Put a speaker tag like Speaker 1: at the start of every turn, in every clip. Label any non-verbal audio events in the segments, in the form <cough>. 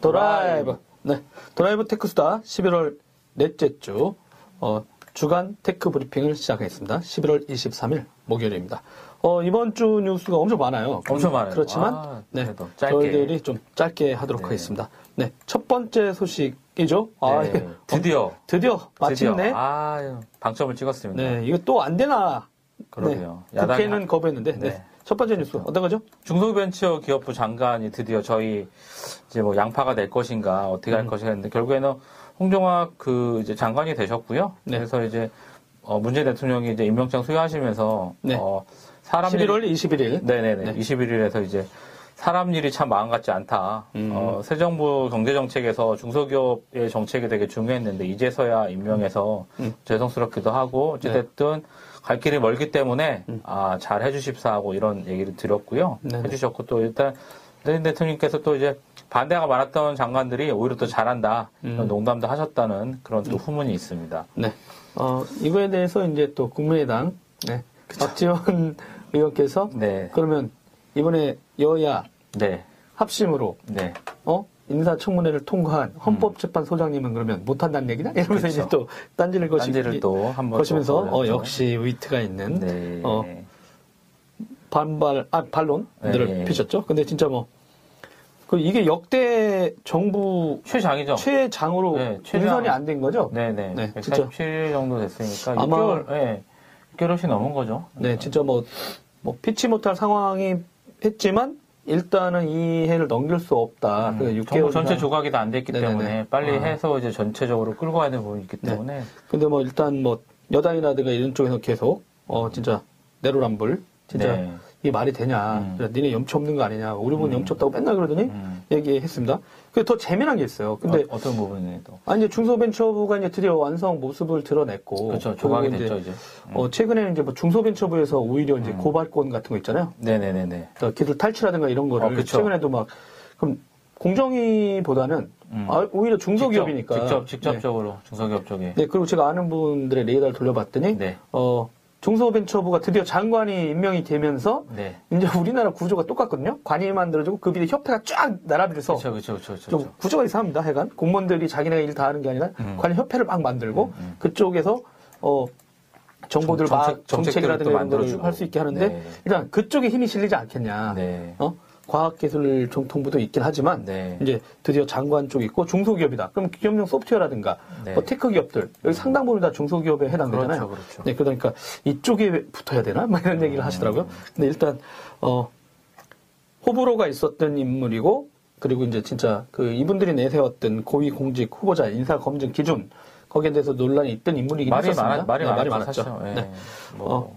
Speaker 1: 드라이브. 네. 드라이브 테크수다 11월 넷째 주, 어, 주간 테크 브리핑을 시작하겠습니다. 11월 23일 목요일입니다. 어, 이번 주 뉴스가 엄청 많아요.
Speaker 2: 엄청 많아요.
Speaker 1: 그렇지만,
Speaker 2: 아,
Speaker 1: 네. 저희들이 좀 짧게 하도록
Speaker 2: 네.
Speaker 1: 하겠습니다. 네. 첫 번째 소식이죠. 아,
Speaker 2: 네,
Speaker 1: 이게
Speaker 2: 드디어.
Speaker 1: 드디어 마침내.
Speaker 2: 아, 방점을 찍었습니다.
Speaker 1: 네. 이거 또 안 되나.
Speaker 2: 그러게요.
Speaker 1: 네. 국회는
Speaker 2: 하-
Speaker 1: 거부했는데, 네.
Speaker 2: 네.
Speaker 1: 첫 번째 뉴스 어떤 거죠?
Speaker 2: 중소벤처기업부 장관이 드디어 저희 이제 뭐 양파가 될 것인가 어떻게 할
Speaker 1: 음.
Speaker 2: 것인가 했는데 결국에는 홍종학 그 이제 장관이 되셨고요.
Speaker 1: 네.
Speaker 2: 그래서 이제 어, 문재인 대통령이 이제 임명장 수여하시면서
Speaker 1: 네.
Speaker 2: 어, 사람
Speaker 1: 11월 21일.
Speaker 2: 네네네.
Speaker 1: 네.
Speaker 2: 21일에서 이제 사람 일이 참 마음 같지 않다.
Speaker 1: 음.
Speaker 2: 어, 새 정부 경제 정책에서 중소기업의 정책이 되게 중요했는데 이제서야 임명해서
Speaker 1: 음.
Speaker 2: 죄송스럽기도 하고 어찌됐든 갈 길이 멀기 때문에
Speaker 1: 음.
Speaker 2: 아, 잘 해주십사 하고 이런 얘기를 드렸고요.
Speaker 1: 네네.
Speaker 2: 해주셨고 또 일단 문재인 대통령께서 또 이제 반대가 많았던 장관들이 오히려 또 잘한다.
Speaker 1: 음.
Speaker 2: 농담도 하셨다는 그런 또 후문이 있습니다.
Speaker 1: 네. 어, 이거에 대해서 이제 또 국민의당, 네. 박지원 <laughs> 의원께서
Speaker 2: 네.
Speaker 1: 그러면 이번에 여야
Speaker 2: 네.
Speaker 1: 합심으로,
Speaker 2: 네.
Speaker 1: 어? 인사청문회를 통과한 헌법재판소장님은 그러면 못한다는 얘기냐? 이러면서
Speaker 2: 그렇죠.
Speaker 1: 이제 또 딴지를 거시,
Speaker 2: 딴지를 또 한번
Speaker 1: 거시면서,
Speaker 2: 또
Speaker 1: 어. 역시 위트가 있는,
Speaker 2: 네.
Speaker 1: 어, 반발, 아, 반론들을
Speaker 2: 네.
Speaker 1: 피셨죠. 근데 진짜 뭐, 그 이게 역대 정부
Speaker 2: 최장이죠.
Speaker 1: 최장으로
Speaker 2: 네, 최장.
Speaker 1: 인선이 안 된 거죠?
Speaker 2: 네네.
Speaker 1: 네, 진짜.
Speaker 2: 147일 정도 됐으니까
Speaker 1: 아마-
Speaker 2: 6개월, 예. 6개월이 넘은 거죠.
Speaker 1: 네, 진짜 뭐, 뭐, 피치 못할 상황이 했지만, 일단은 이 해를 넘길 수 없다.
Speaker 2: 음,
Speaker 1: 그
Speaker 2: 정부
Speaker 1: 6개월.
Speaker 2: 전체 조각이 다 안 됐기
Speaker 1: 네네네.
Speaker 2: 때문에 빨리
Speaker 1: 아.
Speaker 2: 해서 이제 전체적으로 끌고 가야 되는 부분이 있기
Speaker 1: 네.
Speaker 2: 때문에
Speaker 1: 근데 뭐, 일단 뭐, 여당이라든가 이런 쪽에서 계속, 어, 진짜, 내로남불. 진짜,
Speaker 2: 네.
Speaker 1: 이게 말이 되냐.
Speaker 2: 음.
Speaker 1: 그래, 니네 염치 없는 거 아니냐. 우리 분
Speaker 2: 음.
Speaker 1: 염치 없다고 맨날 그러더니,
Speaker 2: 음.
Speaker 1: 얘기했습니다. 더 재미난 게 있어요. 근데,
Speaker 2: 어, 떤 부분이 또
Speaker 1: 아니, 이제 중소벤처부가 이제 드디어 완성 모습을 드러냈고.
Speaker 2: 그렇죠. 조각이
Speaker 1: 그리고 이제,
Speaker 2: 됐죠, 이제. 음.
Speaker 1: 어, 최근에는 이제 뭐 중소벤처부에서 오히려 이제
Speaker 2: 음.
Speaker 1: 고발권 같은 거 있잖아요.
Speaker 2: 네네네네.
Speaker 1: 그 기술 탈취라든가 이런 거를
Speaker 2: 어, 그쵸.
Speaker 1: 최근에도 막 그럼 공정위보다는
Speaker 2: 음.
Speaker 1: 아, 오히려 중소기업이니까
Speaker 2: 직접,
Speaker 1: 네.
Speaker 2: 직접 적으로 중소기업 쪽에.
Speaker 1: 네. 그리고 제가 아는 분들의 레이더를 돌려봤더니
Speaker 2: 네.
Speaker 1: 어 중소벤처부가 드디어 장관이 임명이 되면서
Speaker 2: 네.
Speaker 1: 이제 우리나라 구조가 똑같거든요. 관이 만들어지고 그 밑에 협회가 쫙 나라들여서
Speaker 2: 그렇죠, 그렇죠, 그렇죠.
Speaker 1: 좀 구조가 이상합니다. 하여간 공무원들이 자기네가 일 다 하는 게 아니라
Speaker 2: 음.
Speaker 1: 관이 협회를 막 만들고
Speaker 2: 음, 음.
Speaker 1: 그쪽에서 어 정보들
Speaker 2: 정-
Speaker 1: 막
Speaker 2: 정책- 정책들을
Speaker 1: 정책이라든가
Speaker 2: 또
Speaker 1: 이런 걸
Speaker 2: 만들어주고.
Speaker 1: 할수 있게 하는데
Speaker 2: 네.
Speaker 1: 일단 그쪽에 힘이 실리지 않겠냐.
Speaker 2: 네.
Speaker 1: 어? 과학기술 정통부도 있긴 하지만
Speaker 2: 네.
Speaker 1: 이제 드디어 장관 쪽이 있고 중소기업이다. 그럼 기업용 소프트웨어라든가
Speaker 2: 네.
Speaker 1: 뭐 테크 기업들 여기 상당 부분 다 중소기업에 해당되잖아요.
Speaker 2: 그렇죠, 그렇죠.
Speaker 1: 네, 그러니까 이쪽에 붙어야 되나? 막 이런 얘기를 하시더라고요. 근데 일단 어 호불호가 있었던 인물이고 그리고 이제 진짜 그 이분들이 내세웠던 고위 공직 후보자 인사 검증 기준 거기에 대해서 논란이 있던 인물이긴
Speaker 2: 말이
Speaker 1: 했었습니다.
Speaker 2: 많아, 말이
Speaker 1: 네,
Speaker 2: 많았죠.
Speaker 1: 많았죠.
Speaker 2: 사실. 예.
Speaker 1: 네.
Speaker 2: 뭐,
Speaker 1: 어.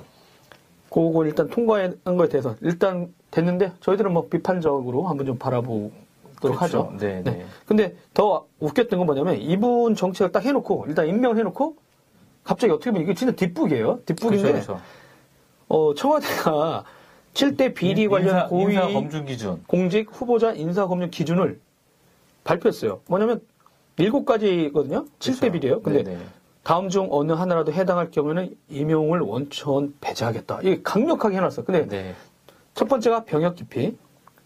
Speaker 1: 그거 일단 통과한 거에 대해서 일단 됐는데 저희들은 뭐 비판적으로 한번 좀 바라보도록
Speaker 2: 그렇죠.
Speaker 1: 하죠.
Speaker 2: 네, 네.
Speaker 1: 근데 더 웃겼던 건 뭐냐면 이분 정책을 딱 해놓고 일단 임명을 해놓고 갑자기 어떻게 보면 이게 진짜 뒷북이에요. 뒷북인데
Speaker 2: 그렇죠, 그렇죠.
Speaker 1: 어, 청와대가 7대 비리 관련
Speaker 2: 인사,
Speaker 1: 고위
Speaker 2: 인사 검증 기준.
Speaker 1: 공직 후보자 인사 검증 기준을 발표했어요. 뭐냐면 일곱 가지거든요. 7대 비리예요. 근데
Speaker 2: 네네.
Speaker 1: 다음 중 어느 하나라도 해당할 경우에는 임용을 원천 배제하겠다. 이게 강력하게 해놨어. 근데
Speaker 2: 네.
Speaker 1: 첫 번째가 병역 기피.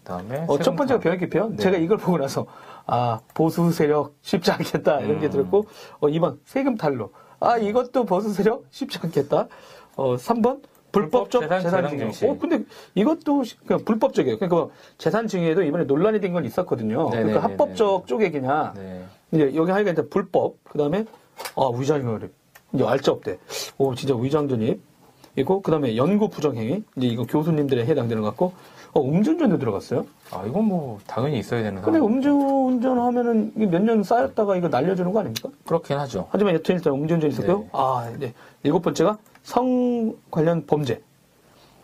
Speaker 2: 그다음에
Speaker 1: 어, 첫 번째가
Speaker 2: 타-
Speaker 1: 병역 기피요.
Speaker 2: 네.
Speaker 1: 제가 이걸 보고 나서 아 보수 세력 쉽지 않겠다 이런 게
Speaker 2: 음.
Speaker 1: 들었고 어, 2번 세금 탈루. 아 이것도 보수 세력 쉽지 않겠다. 어 3번 불법적
Speaker 2: 불법 재산
Speaker 1: 재산 증여. 어 근데 이것도 시- 그냥 불법적이에요. 그러니까 재산 증여에도 이번에 논란이 된 건 있었거든요.
Speaker 2: 네네네네.
Speaker 1: 그러니까 합법적 쪼개기냐.
Speaker 2: 네.
Speaker 1: 이제 여기 하니까 일단 불법. 그다음에 아 위장전입. 이제 알짜 없대. 오 진짜 위장 전입. 이고 그다음에 연구 부정행위. 이제 이거 교수님들에 해당되는 것 같고. 어 음주운전도 들어갔어요.
Speaker 2: 아, 이건 뭐, 당연히 있어야 되는
Speaker 1: 근데. 음주운전 하면은 몇 년 쌓였다가 이거 날려주는 거 아닙니까?
Speaker 2: 그렇긴 하죠.
Speaker 1: 하지만 여튼 일단 음주운전 있었고요.
Speaker 2: 네.
Speaker 1: 아, 네. 일곱 번째가 성 관련 범죄.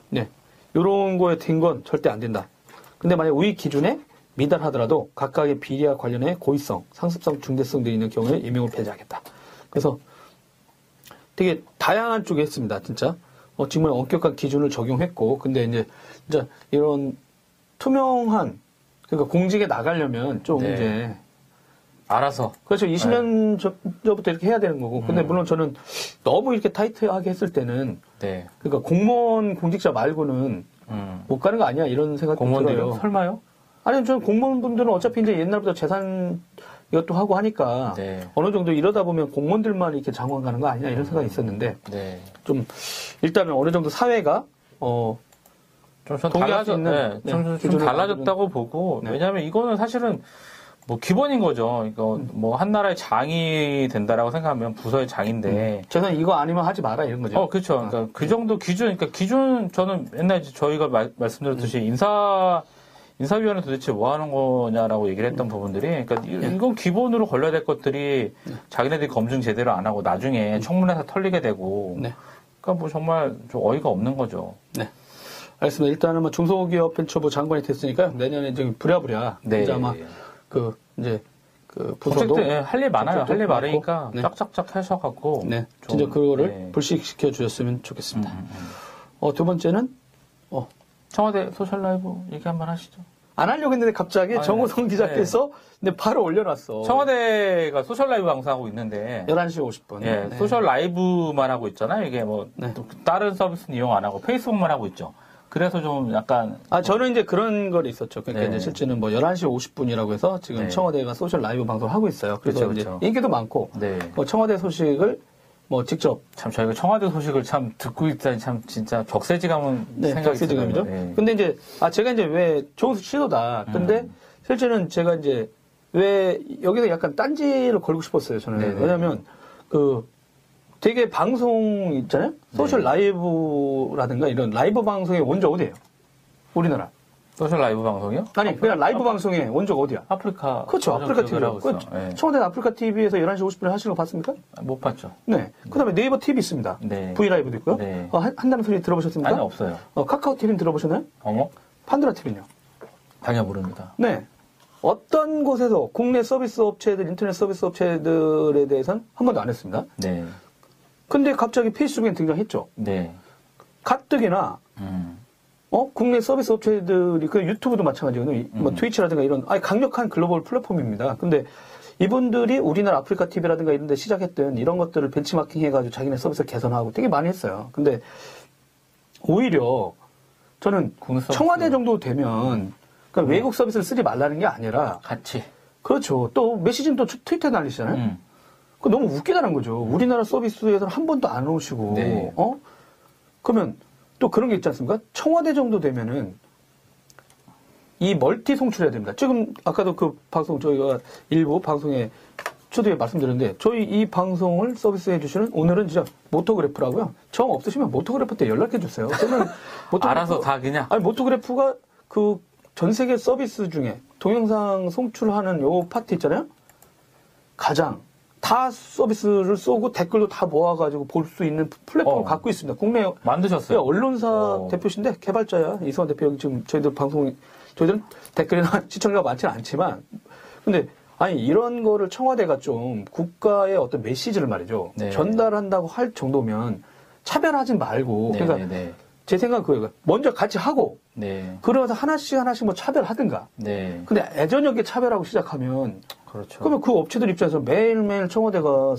Speaker 1: 네. 요런 거에 든 건 절대 안 된다. 근데 만약 우위 기준에 미달하더라도 각각의 비리와 관련해 고의성, 상습성, 중대성 등이 있는 경우에 임용을 배제하겠다. 그래서 되게 다양한 쪽에 했습니다, 진짜. 어, 정말 엄격한 기준을 적용했고, 근데 이제, 진짜 이런 투명한, 그러니까 공직에 나가려면 좀
Speaker 2: 네.
Speaker 1: 이제,
Speaker 2: 알아서.
Speaker 1: 그렇죠. 20년 전부터 이렇게 해야 되는 거고. 근데
Speaker 2: 음.
Speaker 1: 물론 저는 너무 이렇게 타이트하게 했을 때는,
Speaker 2: 네.
Speaker 1: 그러니까 공무원 공직자 말고는
Speaker 2: 음.
Speaker 1: 못 가는 거 아니야? 이런 생각도
Speaker 2: 공무원들요?
Speaker 1: 들어요.
Speaker 2: 설마요?
Speaker 1: 아니, 저는 공무원분들은 어차피 이제 옛날부터 재산 이것도 하고 하니까
Speaker 2: 네.
Speaker 1: 어느 정도 이러다 보면 공무원들만 이렇게 장관 가는 거 아니냐 이런 생각이 있었는데
Speaker 2: 네.
Speaker 1: 좀 일단은 어느 정도 사회가 어,
Speaker 2: 좀, 좀
Speaker 1: 동의할 수
Speaker 2: 달라졌,
Speaker 1: 있는,
Speaker 2: 네,
Speaker 1: 네,
Speaker 2: 좀, 좀 달라졌다고 보고,
Speaker 1: 네.
Speaker 2: 왜냐하면 이거는 사실은 뭐 기본인 거죠. 이거
Speaker 1: 음.
Speaker 2: 뭐한 나라의 장이 된다라고 생각하면 부서의 장인데,
Speaker 1: 재산 이거 아니면 하지 마라 이런 거죠.
Speaker 2: 어, 그렇죠. 그러니까 그 정도 기준, 그러니까 기준 저는 옛날 저희가 말, 말씀드렸듯이
Speaker 1: 음.
Speaker 2: 인사 인사위원회 도대체 뭐 하는 거냐라고 얘기를 했던 부분들이, 그러니까 이-
Speaker 1: 네.
Speaker 2: 이건 기본으로 걸려야 될 것들이 자기네들이 검증 제대로 안 하고 나중에 청문회에서 털리게 되고,
Speaker 1: 음. 네.
Speaker 2: 그러니까 뭐 정말 좀 어이가 없는 거죠.
Speaker 1: 네. 알겠습니다. 일단은 뭐 중소기업 벤처부 장관이 됐으니까요. 내년에 이제 부랴부랴
Speaker 2: 네.
Speaker 1: 이제 아마 그 이제 그 부서도
Speaker 2: 예, 할일 많아요. 할 일 많으니까
Speaker 1: 네.
Speaker 2: 짝짝짝 하셔갖고
Speaker 1: 네,
Speaker 2: 좀,
Speaker 1: 진짜 그거를
Speaker 2: 네.
Speaker 1: 불식시켜 주셨으면 좋겠습니다.
Speaker 2: 음, 음, 음.
Speaker 1: 어, 두 번째는 어,
Speaker 2: 청와대 소셜 라이브 얘기 한번 하시죠.
Speaker 1: 안 하려고 했는데 갑자기
Speaker 2: 아,
Speaker 1: 정호성
Speaker 2: 네.
Speaker 1: 기자께서 근데 바로 올려놨어.
Speaker 2: 청와대가 소셜 라이브 방송하고 있는데
Speaker 1: 11시 50분.
Speaker 2: 예,
Speaker 1: 네.
Speaker 2: 소셜 라이브만 하고 있잖아요. 이게 뭐
Speaker 1: 네.
Speaker 2: 또 다른 서비스는 이용 안 하고 페이스북만 하고 있죠. 그래서 좀 약간
Speaker 1: 아, 저는 이제 그런 걸 있었죠. 그러니까
Speaker 2: 네.
Speaker 1: 이제 실제는 뭐 11시 50분이라고 해서 지금
Speaker 2: 네.
Speaker 1: 청와대가 소셜 라이브 방송을 하고 있어요. 그래서 이제
Speaker 2: 그쵸.
Speaker 1: 인기도 많고
Speaker 2: 네.
Speaker 1: 뭐 청와대 소식을 뭐 직접
Speaker 2: 참 저희가 청와대 소식을 참 듣고 있다니 참 진짜 격세지감은
Speaker 1: 네,
Speaker 2: 생각이
Speaker 1: 격세지감이죠.
Speaker 2: 네.
Speaker 1: 근데 이제 아 제가 이제 왜 좋은 시도다. 근데
Speaker 2: 음.
Speaker 1: 실제는 제가 이제 왜 여기서 약간 딴지를 걸고 싶었어요. 저는
Speaker 2: 네네.
Speaker 1: 왜냐하면 그 되게 방송 있잖아요. 소셜
Speaker 2: 네.
Speaker 1: 라이브라든가 이런 라이브 방송의 원조 어디예요? 우리나라.
Speaker 2: 소셜 라이브 방송이요?
Speaker 1: 아니 그냥 라이브 방송의 원조가 어디야?
Speaker 2: 아프리카
Speaker 1: 그렇죠. 아프리카
Speaker 2: 기억을 하고
Speaker 1: TV.
Speaker 2: 있어. 네.
Speaker 1: 청와대 아프리카 TV에서 11시 50분에 하시는 거 봤습니까?
Speaker 2: 못 봤죠.
Speaker 1: 네. 그 다음에 네이버 TV 있습니다.
Speaker 2: 네.
Speaker 1: 브이라이브도 있고요.
Speaker 2: 네.
Speaker 1: 어, 한, 한다는 소리 들어보셨습니까?
Speaker 2: 아니 없어요.
Speaker 1: 어, 카카오 TV는 들어보셨나요?
Speaker 2: 어머?
Speaker 1: 판도라 TV는요?
Speaker 2: 전혀 모릅니다.
Speaker 1: 네. 어떤 곳에서 국내 서비스 업체들, 인터넷 서비스 업체들에 대해서는 한 번도 안 했습니다.
Speaker 2: 네.
Speaker 1: 근데 갑자기 페이스북에 등장했죠.
Speaker 2: 네.
Speaker 1: 가뜩이나,
Speaker 2: 음.
Speaker 1: 어? 국내 서비스 업체들이, 그 유튜브도 마찬가지거든요. 이- 뭐
Speaker 2: 음.
Speaker 1: 트위치라든가 이런, 아니, 강력한 글로벌 플랫폼입니다. 근데 이분들이 우리나라 아프리카 TV라든가 이런 데 시작했던 이런 것들을 벤치마킹 해가지고 자기네 서비스를 개선하고 되게 많이 했어요. 근데 오히려 저는. 청와대 정도 되면 그러니까 외국 서비스를 쓰지 말라는 게 아니라
Speaker 2: 같이.
Speaker 1: 그렇죠. 또 메시지는 또 트위터에 날리시잖아요.
Speaker 2: 음.
Speaker 1: 그 너무 웃기다는 거죠. 우리나라 서비스에서는 한 번도 안 오시고,
Speaker 2: 네.
Speaker 1: 어? 그러면 또 그런 게 있지 않습니까? 청와대 정도 되면은 이 멀티 송출해야 됩니다. 지금 아까도 그 방송 저희가 일부 방송에 초대에 말씀드렸는데 저희 이 방송을 서비스해 주시는 오늘은 진짜 모토그래프라고요. 정 없으시면 모토그래프 때 연락해 주세요. 저는 <laughs> 모토그래프-
Speaker 2: 알아서 다 그냥.
Speaker 1: 아니 모토그래프가 그 전 세계 서비스 중에 동영상 송출하는 요 파트 있잖아요. 가장 다 서비스를 쏘고 댓글도 다 모아가지고 볼 수 있는 플랫폼을
Speaker 2: 어.
Speaker 1: 갖고 있습니다. 국내
Speaker 2: 만드셨어요.
Speaker 1: 언론사
Speaker 2: 어.
Speaker 1: 대표신데 개발자야 이성환 대표 여기 지금 저희들 방송 저희들은 댓글이나 <laughs> 시청자가 많지는 않지만 근데 아니 이런 거를 청와대가 좀 국가의 어떤 메시지를 말이죠
Speaker 2: 네.
Speaker 1: 전달한다고 할 정도면 차별하지 말고
Speaker 2: 네,
Speaker 1: 그러니까
Speaker 2: 네,
Speaker 1: 제 생각은 그거예요. 먼저 같이 하고
Speaker 2: 네.
Speaker 1: 그러면서 하나씩 하나씩 뭐 차별하든가.
Speaker 2: 네.
Speaker 1: 근데 애저녁에 차별하고 시작하면
Speaker 2: 그렇죠.
Speaker 1: 그러면 그 업체들 입장에서 매일매일 청와대가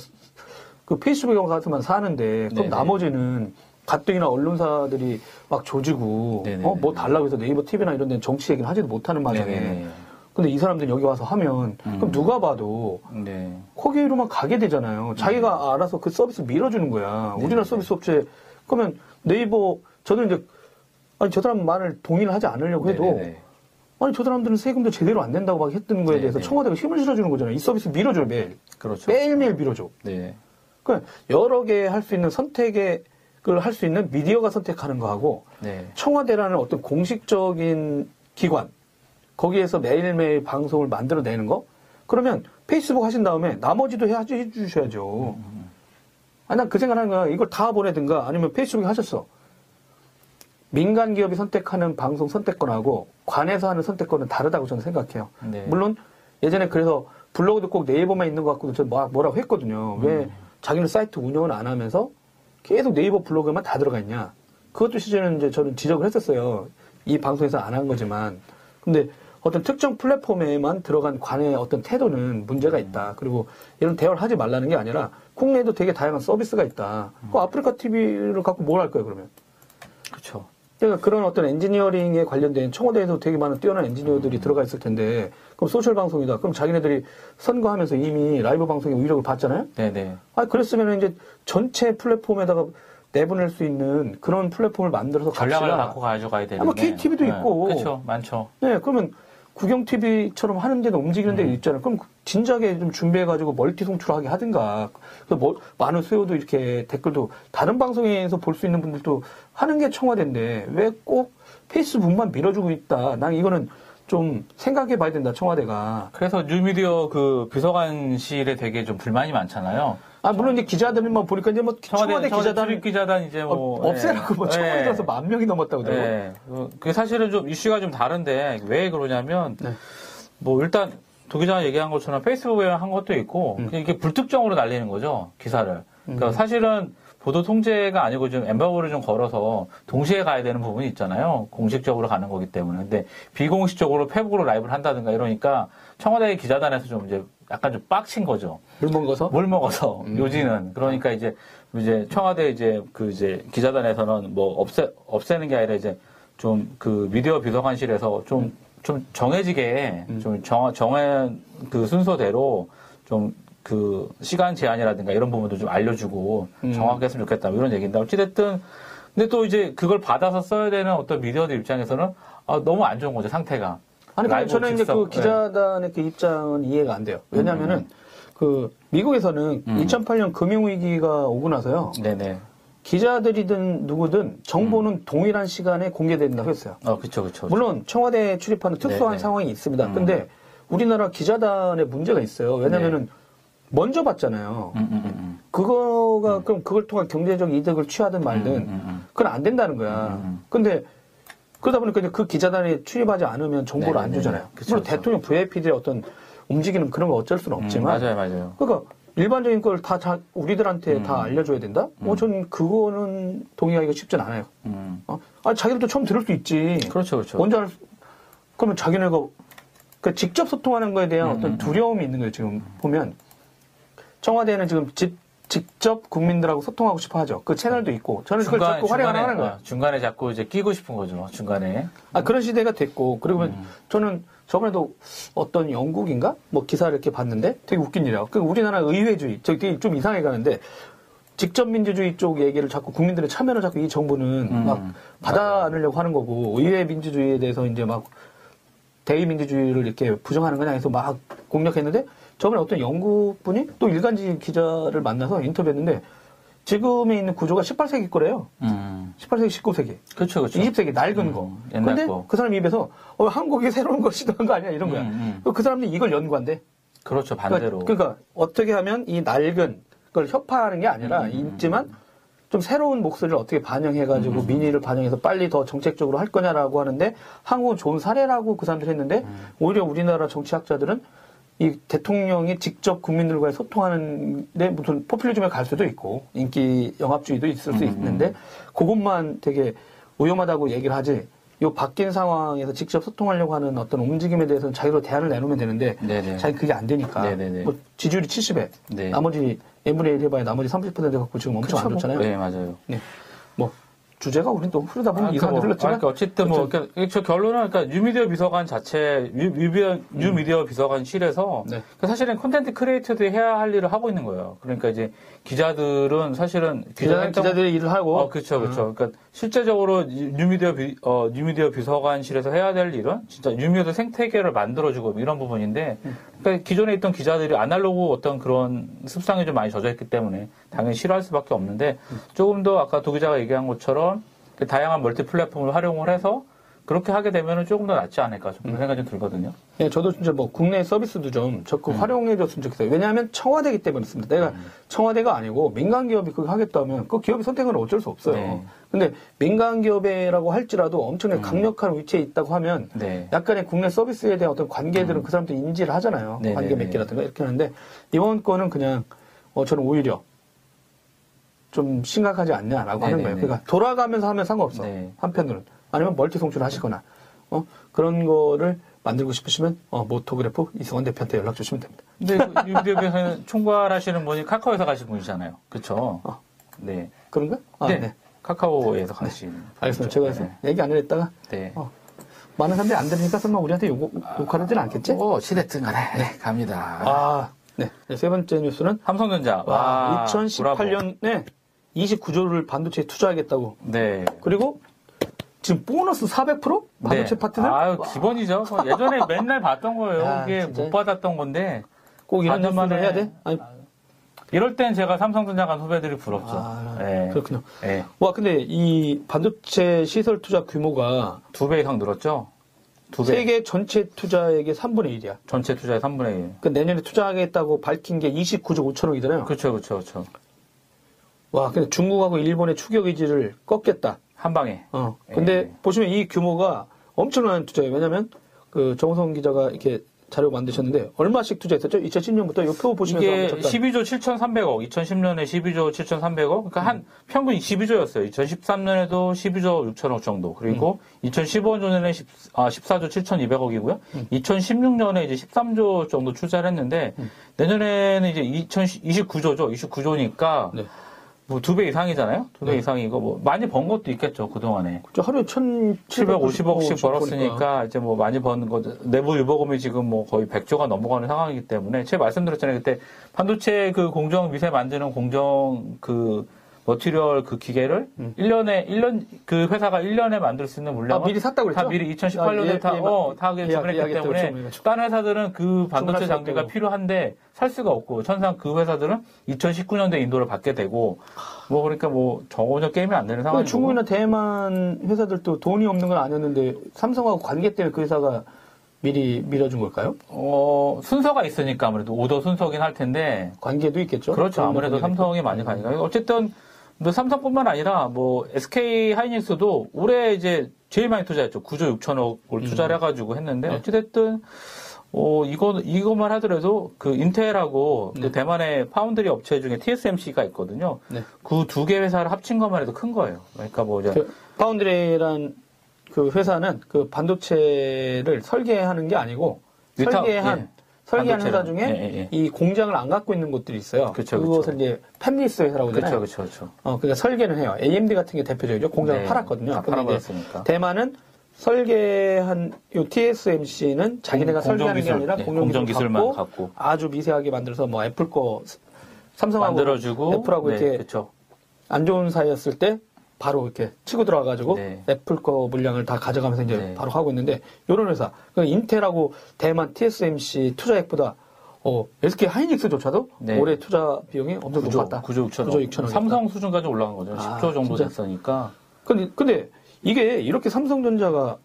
Speaker 1: 그 페이스북에 가서만 사는데 그럼
Speaker 2: 네네.
Speaker 1: 나머지는 가뜩이나 언론사들이 막 조지고. 어, 뭐 달라고 해서 네이버 TV나 이런 데는 정치 얘기는 하지도 못하는 마당에
Speaker 2: 네네.
Speaker 1: 근데 이 사람들이 여기 와서 하면 그럼
Speaker 2: 음.
Speaker 1: 누가 봐도
Speaker 2: 네.
Speaker 1: 거기로만 가게 되잖아요. 자기가 알아서 그 서비스 밀어주는 거야.
Speaker 2: 네네.
Speaker 1: 우리나라 서비스 업체 그러면 네이버 저는 이제 아니 저 사람 말을 동의를 하지 않으려고 해도. 아니 저 사람들은 세금도 제대로 안 낸다고 막 했던 거에
Speaker 2: 네,
Speaker 1: 대해서
Speaker 2: 네.
Speaker 1: 청와대가 힘을 실어주는 거잖아요. 이 서비스 밀어줘요 매일
Speaker 2: 그렇죠.
Speaker 1: 매일매일 밀어줘.
Speaker 2: 네.
Speaker 1: 그러니까 여러 개 할 수 있는 선택을 할수 있는 미디어가 선택하는 거하고
Speaker 2: 네.
Speaker 1: 청와대라는 어떤 공식적인 기관 거기에서 매일매일 방송을 만들어내는 거 그러면 페이스북 하신 다음에 나머지도 해, 해주셔야죠. 아니 난 그 생각하는 거야. 이걸 다 보내든가 아니면 페이스북에 하셨어. 민간 기업이 선택하는 방송 선택권하고 관에서 하는 선택권은 다르다고 저는 생각해요.
Speaker 2: 네.
Speaker 1: 물론 예전에 그래서 블로그도 꼭 네이버만 있는 것 같고도 저 뭐- 뭐라고 했거든요. 왜 자기는 사이트 운영을 안 하면서 계속 네이버 블로그에만 다 들어가 있냐. 그것도 시절에는 이제 저는 지적을 했었어요. 이 방송에서 안 한 거지만. 근데 어떤 특정 플랫폼에만 들어간 관의 어떤 태도는 문제가 있다. 그리고 이런 대화를 하지 말라는 게 아니라 국내에도 되게 다양한 서비스가 있다. 그 아프리카 TV를 갖고 뭘 할 거예요, 그러면?
Speaker 2: 그렇죠.
Speaker 1: 그러니까 그런 어떤 엔지니어링에 관련된 청와대에서 되게 많은 뛰어난 엔지니어들이 들어가 있을 텐데 그럼 소셜 방송이다. 그럼 자기네들이 선거하면서 이미 라이브 방송의 위력을 봤잖아요.
Speaker 2: 네네.
Speaker 1: 아 그랬으면 이제 전체 플랫폼에다가 내보낼 수 있는 그런 플랫폼을 만들어서
Speaker 2: 전략을
Speaker 1: 갑시다.
Speaker 2: 갖고 가져가야 되는
Speaker 1: 아마
Speaker 2: 게.
Speaker 1: KTV 도 있고.
Speaker 2: 그렇죠. 많죠.
Speaker 1: 네, 그러면 구경 TV처럼 하는 데도 움직이는 데 있잖아요. 그럼 진작에 좀 준비해가지고 멀티 송출하게 하든가. 그래서 뭐, 많은 수요도 이렇게 댓글도 다른 방송에서 볼 수 있는 분들도 하는 게 청와대인데 왜 꼭 페이스북만 밀어주고 있다. 난 이거는 좀 생각해 봐야 된다, 청와대가.
Speaker 2: 그래서 뉴미디어 그 비서관실에 되게 좀 불만이 많잖아요.
Speaker 1: 아, 물론 이제 기자들만 보니까 이제 뭐
Speaker 2: 청와대,
Speaker 1: 청와대, 기자단
Speaker 2: 기자단 이제 뭐
Speaker 1: 어, 없애라고 뭐
Speaker 2: 예.
Speaker 1: 청와대
Speaker 2: 예.
Speaker 1: 들어서 만 명이 넘었다고 그러더라고요.
Speaker 2: 네. 그- 그게 사실은 좀 이슈가 좀 다른데 왜 그러냐면
Speaker 1: 네.
Speaker 2: 뭐 일단 도 기자가 얘기한 것처럼 페이스북에 한 것도 있고
Speaker 1: 음.
Speaker 2: 그냥 이게 불특정으로 날리는 거죠 기사를. 그러니까
Speaker 1: 음.
Speaker 2: 사실은 보도 통제가 아니고 좀 엠버거를 좀 걸어서 동시에 가야 되는 부분이 있잖아요. 공식적으로 가는 거기 때문에. 근데 비공식적으로 페북으로 라이브를 한다든가 이러니까 청와대 기자단에서 좀 이제 약간 좀 빡친 거죠.
Speaker 1: 물 먹어서?
Speaker 2: 뭘 먹어서
Speaker 1: 음.
Speaker 2: 요지는 그러니까 이제 이제 청와대 이제 그 이제 기자단에서는 뭐 없애 없애는 게 아니라 이제 좀 그 미디어 비서관실에서 좀좀 정해지게
Speaker 1: 음.
Speaker 2: 좀 정, 정한 그 순서대로 좀 그 시간 제한이라든가 이런 부분도 좀 알려주고
Speaker 1: 음.
Speaker 2: 정확하게 했으면 좋겠다 뭐 이런 얘기인데 어찌됐든 근데 또 이제 그걸 받아서 써야 되는 어떤 미디어들 입장에서는 아, 너무 안 좋은 거죠 상태가
Speaker 1: 아니, 근데 저는 이제 그 기자단의 그 입장은 이해가 안 돼요. 왜냐면은
Speaker 2: 음.
Speaker 1: 그 미국에서는
Speaker 2: 음.
Speaker 1: 2008년 금융위기가 오고 나서요.
Speaker 2: 네. 네네
Speaker 1: 기자들이든 누구든 정보는
Speaker 2: 음.
Speaker 1: 동일한 시간에 공개된다고 했어요.
Speaker 2: 어 그쵸 그쵸
Speaker 1: 물론 청와대에 출입하는 특수한
Speaker 2: 네네.
Speaker 1: 상황이 있습니다.
Speaker 2: 음.
Speaker 1: 근데 우리나라 기자단에 문제가 있어요. 왜냐면은 먼저 봤잖아요.
Speaker 2: 음, 음, 음, 음.
Speaker 1: 그거가 그럼 그걸 통한 경제적 이득을 취하든 말든
Speaker 2: 음, 음, 음.
Speaker 1: 그건 안 된다는 거야.
Speaker 2: 음, 음.
Speaker 1: 근데 그러다 보니까 이제 그 기자단에 출입하지 않으면 정보를 안
Speaker 2: 네네네.
Speaker 1: 주잖아요.
Speaker 2: 그쵸,
Speaker 1: 물론
Speaker 2: 그쵸.
Speaker 1: 대통령 VIP들의 어떤 움직이는 그런 거 어쩔 수는
Speaker 2: 음,
Speaker 1: 없지만
Speaker 2: 맞아요 맞아요
Speaker 1: 그러니까 일반적인 걸다 우리들한테
Speaker 2: 음.
Speaker 1: 다 알려줘야 된다? 어, 저는 그거는 동의하기가 쉽진 않아요.
Speaker 2: 음.
Speaker 1: 어? 아, 자기들도 처음 들을 수 있지.
Speaker 2: 그렇죠 그렇죠
Speaker 1: 먼저 알 수- 그러면 자기네가 그 직접 소통하는 거에 대한
Speaker 2: 음,
Speaker 1: 어떤
Speaker 2: 음,
Speaker 1: 두려움이 있는 거예요. 지금 보면 청와대는 지금 직, 직접 국민들하고 소통하고 싶어 하죠. 그 채널도 있고 저는 그걸 자꾸 활용을 하는 거예요.
Speaker 2: 어, 중간에 자꾸 이제 끼고 싶은 거죠 중간에
Speaker 1: 아, 그런 시대가 됐고, 그리고
Speaker 2: 음.
Speaker 1: 저는 저번에도 어떤 영국인가? 뭐 기사를 이렇게 봤는데 되게 웃긴 일이야. 그 우리나라 의회주의, 저기 좀 이상하게 가는데, 직접 민주주의 쪽 얘기를 자꾸 국민들의 참여를 자꾸 이 정부는
Speaker 2: 음.
Speaker 1: 막 받아 안으려고 하는 거고, 의회 민주주의에 대해서 이제 막 대의 민주주의를 이렇게 부정하는 거냐 해서 막 공략했는데, 저번에 어떤 영국 분이 또 일간지 기자를 만나서 인터뷰했는데, 지금에 있는 구조가 18세기 거래요.
Speaker 2: 음.
Speaker 1: 18세기, 19세기.
Speaker 2: 그렇죠 그렇죠
Speaker 1: 20세기 낡은
Speaker 2: 음,
Speaker 1: 거. 근데
Speaker 2: 거.
Speaker 1: 그 사람 입에서 어, 한국이 새로운 걸 시도한 거 아니야 이런 거야.
Speaker 2: 음,
Speaker 1: 그 사람들이 이걸 연구한대.
Speaker 2: 그렇죠 반대로
Speaker 1: 그러니까, 그러니까 어떻게 하면 이 낡은 걸 협파하는 게 아니라
Speaker 2: 음,
Speaker 1: 있지만 좀 새로운 목소리를 어떻게 반영해가지고
Speaker 2: 음.
Speaker 1: 민의를 반영해서 빨리 더 정책적으로 할 거냐라고 하는데 한국은 좋은 사례라고 그 사람들이 했는데
Speaker 2: 음.
Speaker 1: 오히려 우리나라 정치학자들은 이 대통령이 직접 국민들과 소통하는데 무슨 포퓰리즘에 갈 수도 있고 인기 영합주의도 있을 수
Speaker 2: 음,
Speaker 1: 있는데 그것만 되게 위험하다고 얘기를 하지. 요 바뀐 상황에서 직접 소통하려고 하는 어떤 움직임에 대해서는 자기로 대안을 내놓으면 되는데
Speaker 2: 네네
Speaker 1: 자기 그게 안 되니까. 뭐 지지율이 70에
Speaker 2: 네.
Speaker 1: 나머지 1 해봐야 나머지 30% 갖고 지금 엄청 안
Speaker 2: 그쵸, 뭐.
Speaker 1: 좋잖아요.
Speaker 2: 네 맞아요
Speaker 1: 네. 뭐 주제가 우린 너무 흐르다 보면
Speaker 2: 아,
Speaker 1: 이상하게
Speaker 2: 뭐,
Speaker 1: 흘렀지만
Speaker 2: 그러니까 어쨌든 뭐 그러니까 저 결론은 그러니까 뉴미디어 비서관 자체 뉴, 뉴미디어, 뉴미디어 비서관실에서
Speaker 1: 네.
Speaker 2: 그 사실은 content creator들이 해야 할 일을 하고 있는 거예요. 그러니까 이제 기자들은 사실은
Speaker 1: 기자, 기자들이 일을 하고
Speaker 2: 어, 그렇죠, 그렇죠. 그러니까 실제적으로 뉴미디어 비, 어, 뉴미디어 비서관실에서 해야 될 일은 진짜 뉴미디어 생태계를 만들어주고 이런 부분인데, 그러니까 기존에 있던 기자들이 아날로그 어떤 그런 습성이 좀 많이 젖어있기 때문에 당연히 싫어할 수밖에 없는데 조금 더 아까 도 기자가 얘기한 것처럼 그 다양한 멀티 플랫폼을 활용을 해서 그렇게 하게 되면 조금 더 낫지 않을까 좀 그런 생각이 좀 들거든요.
Speaker 1: 예, 저도 진짜 뭐 국내 서비스도 좀 적극 활용해줬으면 좋겠어요. 왜냐하면 청와대기 때문에 그렇습니다. 내가 청와대가 아니고 민간 기업이 그거 하겠다면 그 기업의 선택은 어쩔 수 없어요.
Speaker 2: 네.
Speaker 1: 근데 민간 기업이라고 할지라도 엄청나게 강력한 위치에 있다고 하면
Speaker 2: 네.
Speaker 1: 약간의 국내 서비스에 대한 어떤 관계들은 그 사람들이 인지를 하잖아요.
Speaker 2: 네,
Speaker 1: 관계
Speaker 2: 네,
Speaker 1: 몇 개라든가 이렇게 하는데 이번 거는 그냥 어, 저는 오히려 좀 심각하지 않냐라고
Speaker 2: 네,
Speaker 1: 하는
Speaker 2: 네,
Speaker 1: 거예요.
Speaker 2: 네.
Speaker 1: 그러니까 돌아가면서 하면 상관없어.
Speaker 2: 네.
Speaker 1: 한편으로는 아니면 멀티 송출을 하시거나 어, 그런 거를 만들고 싶으시면 어, 모토그래프 이승원 대표한테 연락 주시면 됩니다.
Speaker 2: 근데 그 비서관 총괄하시는 분이 카카오에서 가신 분이잖아요. 그쵸?
Speaker 1: 어.
Speaker 2: 네.
Speaker 1: 그런가? 아,
Speaker 2: 네.
Speaker 1: 네.
Speaker 2: 카카오에서 가신.
Speaker 1: 알겠습니다. 제가 그래서 얘기 안 했다가
Speaker 2: 네.
Speaker 1: 어, 많은 사람들이 안 들으니까 설마 우리한테 욕, 욕하지는 않겠지?
Speaker 2: 뭐, 어찌됐든 간에, 네, 갑니다.
Speaker 1: 아, 네. 네, 세 번째 뉴스는
Speaker 2: 삼성전자.
Speaker 1: 와,
Speaker 2: 와, 브라보.
Speaker 1: 2018년에 29조를 반도체에 투자하겠다고.
Speaker 2: 네.
Speaker 1: 그리고 지금 보너스 400% 반도체
Speaker 2: 네.
Speaker 1: 파트들
Speaker 2: 아유, 기본이죠. 뭐 예전에 <laughs> 맨날 봤던 거예요.
Speaker 1: 야,
Speaker 2: 이게
Speaker 1: 진짜.
Speaker 2: 못 받았던 건데.
Speaker 1: 꼭 이런
Speaker 2: 4년
Speaker 1: 뉴스를
Speaker 2: 만에
Speaker 1: 해야 돼? 아니,
Speaker 2: 이럴 땐 제가 삼성전자 간 후배들이 부럽죠.
Speaker 1: 아,
Speaker 2: 네.
Speaker 1: 그렇군요.
Speaker 2: 네.
Speaker 1: 와, 근데 이 반도체 시설 투자 규모가
Speaker 2: 두 배 이상 늘었죠? 두 배.
Speaker 1: 세계 전체 투자액의 3분의 1이야.
Speaker 2: 전체 투자의 3분의 1.
Speaker 1: 그 내년에 투자하겠다고 밝힌 게 29조 5천억이잖아요.
Speaker 2: 그렇죠, 그렇죠, 그렇죠.
Speaker 1: 와, 근데 중국하고 일본의 추격 의지를 꺾겠다.
Speaker 2: 한 방에.
Speaker 1: 어. 근데
Speaker 2: 예.
Speaker 1: 보시면 이 규모가 엄청난 투자예요. 왜냐면 그 정우성 기자가 이렇게 자료 만드셨는데 얼마씩 투자했었죠? 2010년부터 이표 보시면서
Speaker 2: 이게
Speaker 1: 한번 잠깐.
Speaker 2: 12조 7,300억, 2010년에 12조 7,300억, 그러니까 한 평균 12조였어요. 2013년에도 12조 6천억 정도, 그리고
Speaker 1: 음.
Speaker 2: 2015년에는 10, 아, 14조 7,200억이고요.
Speaker 1: 음.
Speaker 2: 2016년에 이제 13조 정도 투자를 했는데
Speaker 1: 음.
Speaker 2: 내년에는 이제 2029조죠. 29조니까
Speaker 1: 네.
Speaker 2: 뭐 두 배 이상이잖아요. 두배
Speaker 1: 네.
Speaker 2: 이상이고 뭐 많이 번 것도 있겠죠 그 동안에.
Speaker 1: 저 하루에 1,750억씩
Speaker 2: 750억씩 벌었으니까 이제 뭐 많이 버는 거 내부 유보금이 지금 뭐 거의 100조가 넘어가는 상황이기 때문에 제가 말씀드렸잖아요 그때 반도체 그 공정 미세 만드는 공정 그 머티리얼 그 기계를
Speaker 1: 음.
Speaker 2: 1년에 1년 그 회사가 1년에 만들 수 있는 물량을
Speaker 1: 아, 미리 샀다고 그랬죠?
Speaker 2: 다 미리 2018년에
Speaker 1: 아, 예,
Speaker 2: 다
Speaker 1: 예,
Speaker 2: 어, 다
Speaker 1: 예약-
Speaker 2: 주문했기 때문에
Speaker 1: 주문해가지고.
Speaker 2: 다른 회사들은 그 반도체 장비가. 필요한데 살 수가 없고 천상 그 회사들은 2019년도에 인도를 받게 되고 뭐 그러니까 뭐 전혀 게임이 안 되는 상황이고
Speaker 1: 중국이나 대만 회사들도 돈이 없는 건 아니었는데 삼성하고 관계 때문에 그 회사가 미리 밀어준 걸까요?
Speaker 2: 어, 순서가 있으니까 아무래도 오더 순서긴 할 텐데.
Speaker 1: 관계도 있겠죠.
Speaker 2: 그렇죠. 아무래도 삼성이
Speaker 1: 있고.
Speaker 2: 많이 가니까. 어쨌든, 뭐 삼성뿐만 아니라 뭐 SK 하이닉스도 올해 이제 제일 많이 투자했죠. 9조 6천억을 투자를 해가지고 했는데
Speaker 1: 네.
Speaker 2: 어찌됐든, 어, 이거, 이것만 하더라도 그 인텔하고 그
Speaker 1: 네.
Speaker 2: 대만의 파운드리 업체 중에 TSMC가 있거든요.
Speaker 1: 네.
Speaker 2: 그 두 개 회사를 합친 것만 해도 큰 거예요. 그러니까 뭐 이제
Speaker 1: 그 파운드리란 그 회사는 그 반도체를 설계하는 게 아니고
Speaker 2: 위탁,
Speaker 1: 설계한
Speaker 2: 예.
Speaker 1: 설계하는 회사. 중에
Speaker 2: 예, 예, 예.
Speaker 1: 이 공장을 안 갖고 있는 곳들이 있어요.
Speaker 2: 그쵸,
Speaker 1: 그것을 이제 팹리스 회사라고
Speaker 2: 그렇죠,
Speaker 1: 하잖아요.
Speaker 2: 그렇죠, 그렇죠.
Speaker 1: 어, 그러니까 설계는 해요. AMD 같은 게 대표적이죠. 공장을
Speaker 2: 네,
Speaker 1: 팔았거든요.
Speaker 2: 팔아버렸으니까.
Speaker 1: 대만은 설계한 요 TSMC는 자기네가
Speaker 2: 공-
Speaker 1: 설계하는 게
Speaker 2: 공정기술,
Speaker 1: 아니라
Speaker 2: 네,
Speaker 1: 공정
Speaker 2: 공정기술만
Speaker 1: 기술
Speaker 2: 갖고.
Speaker 1: 아주 미세하게 만들어서 뭐 애플 거 삼성하고
Speaker 2: 만들어주고
Speaker 1: 애플하고
Speaker 2: 네,
Speaker 1: 이렇게
Speaker 2: 그렇죠.
Speaker 1: 안 좋은 사이였을 때 바로 이렇게 치고 들어와가지고
Speaker 2: 네.
Speaker 1: 애플 거 물량을 다 가져가면서 이제
Speaker 2: 네.
Speaker 1: 바로 하고 있는데 이런 회사 그 인텔하고 대만 TSMC 투자액보다 어, SK 하이닉스조차도
Speaker 2: 네.
Speaker 1: 올해 투자 비용이 엄청
Speaker 2: 9조,
Speaker 1: 높았다.
Speaker 2: 9조 6천억.
Speaker 1: 9조 6천억.
Speaker 2: 삼성 수준까지 올라간 거죠.
Speaker 1: 아,
Speaker 2: 10조 정도
Speaker 1: 진짜?
Speaker 2: 됐으니까.
Speaker 1: 근데, 근데 이게 이렇게 삼성전자가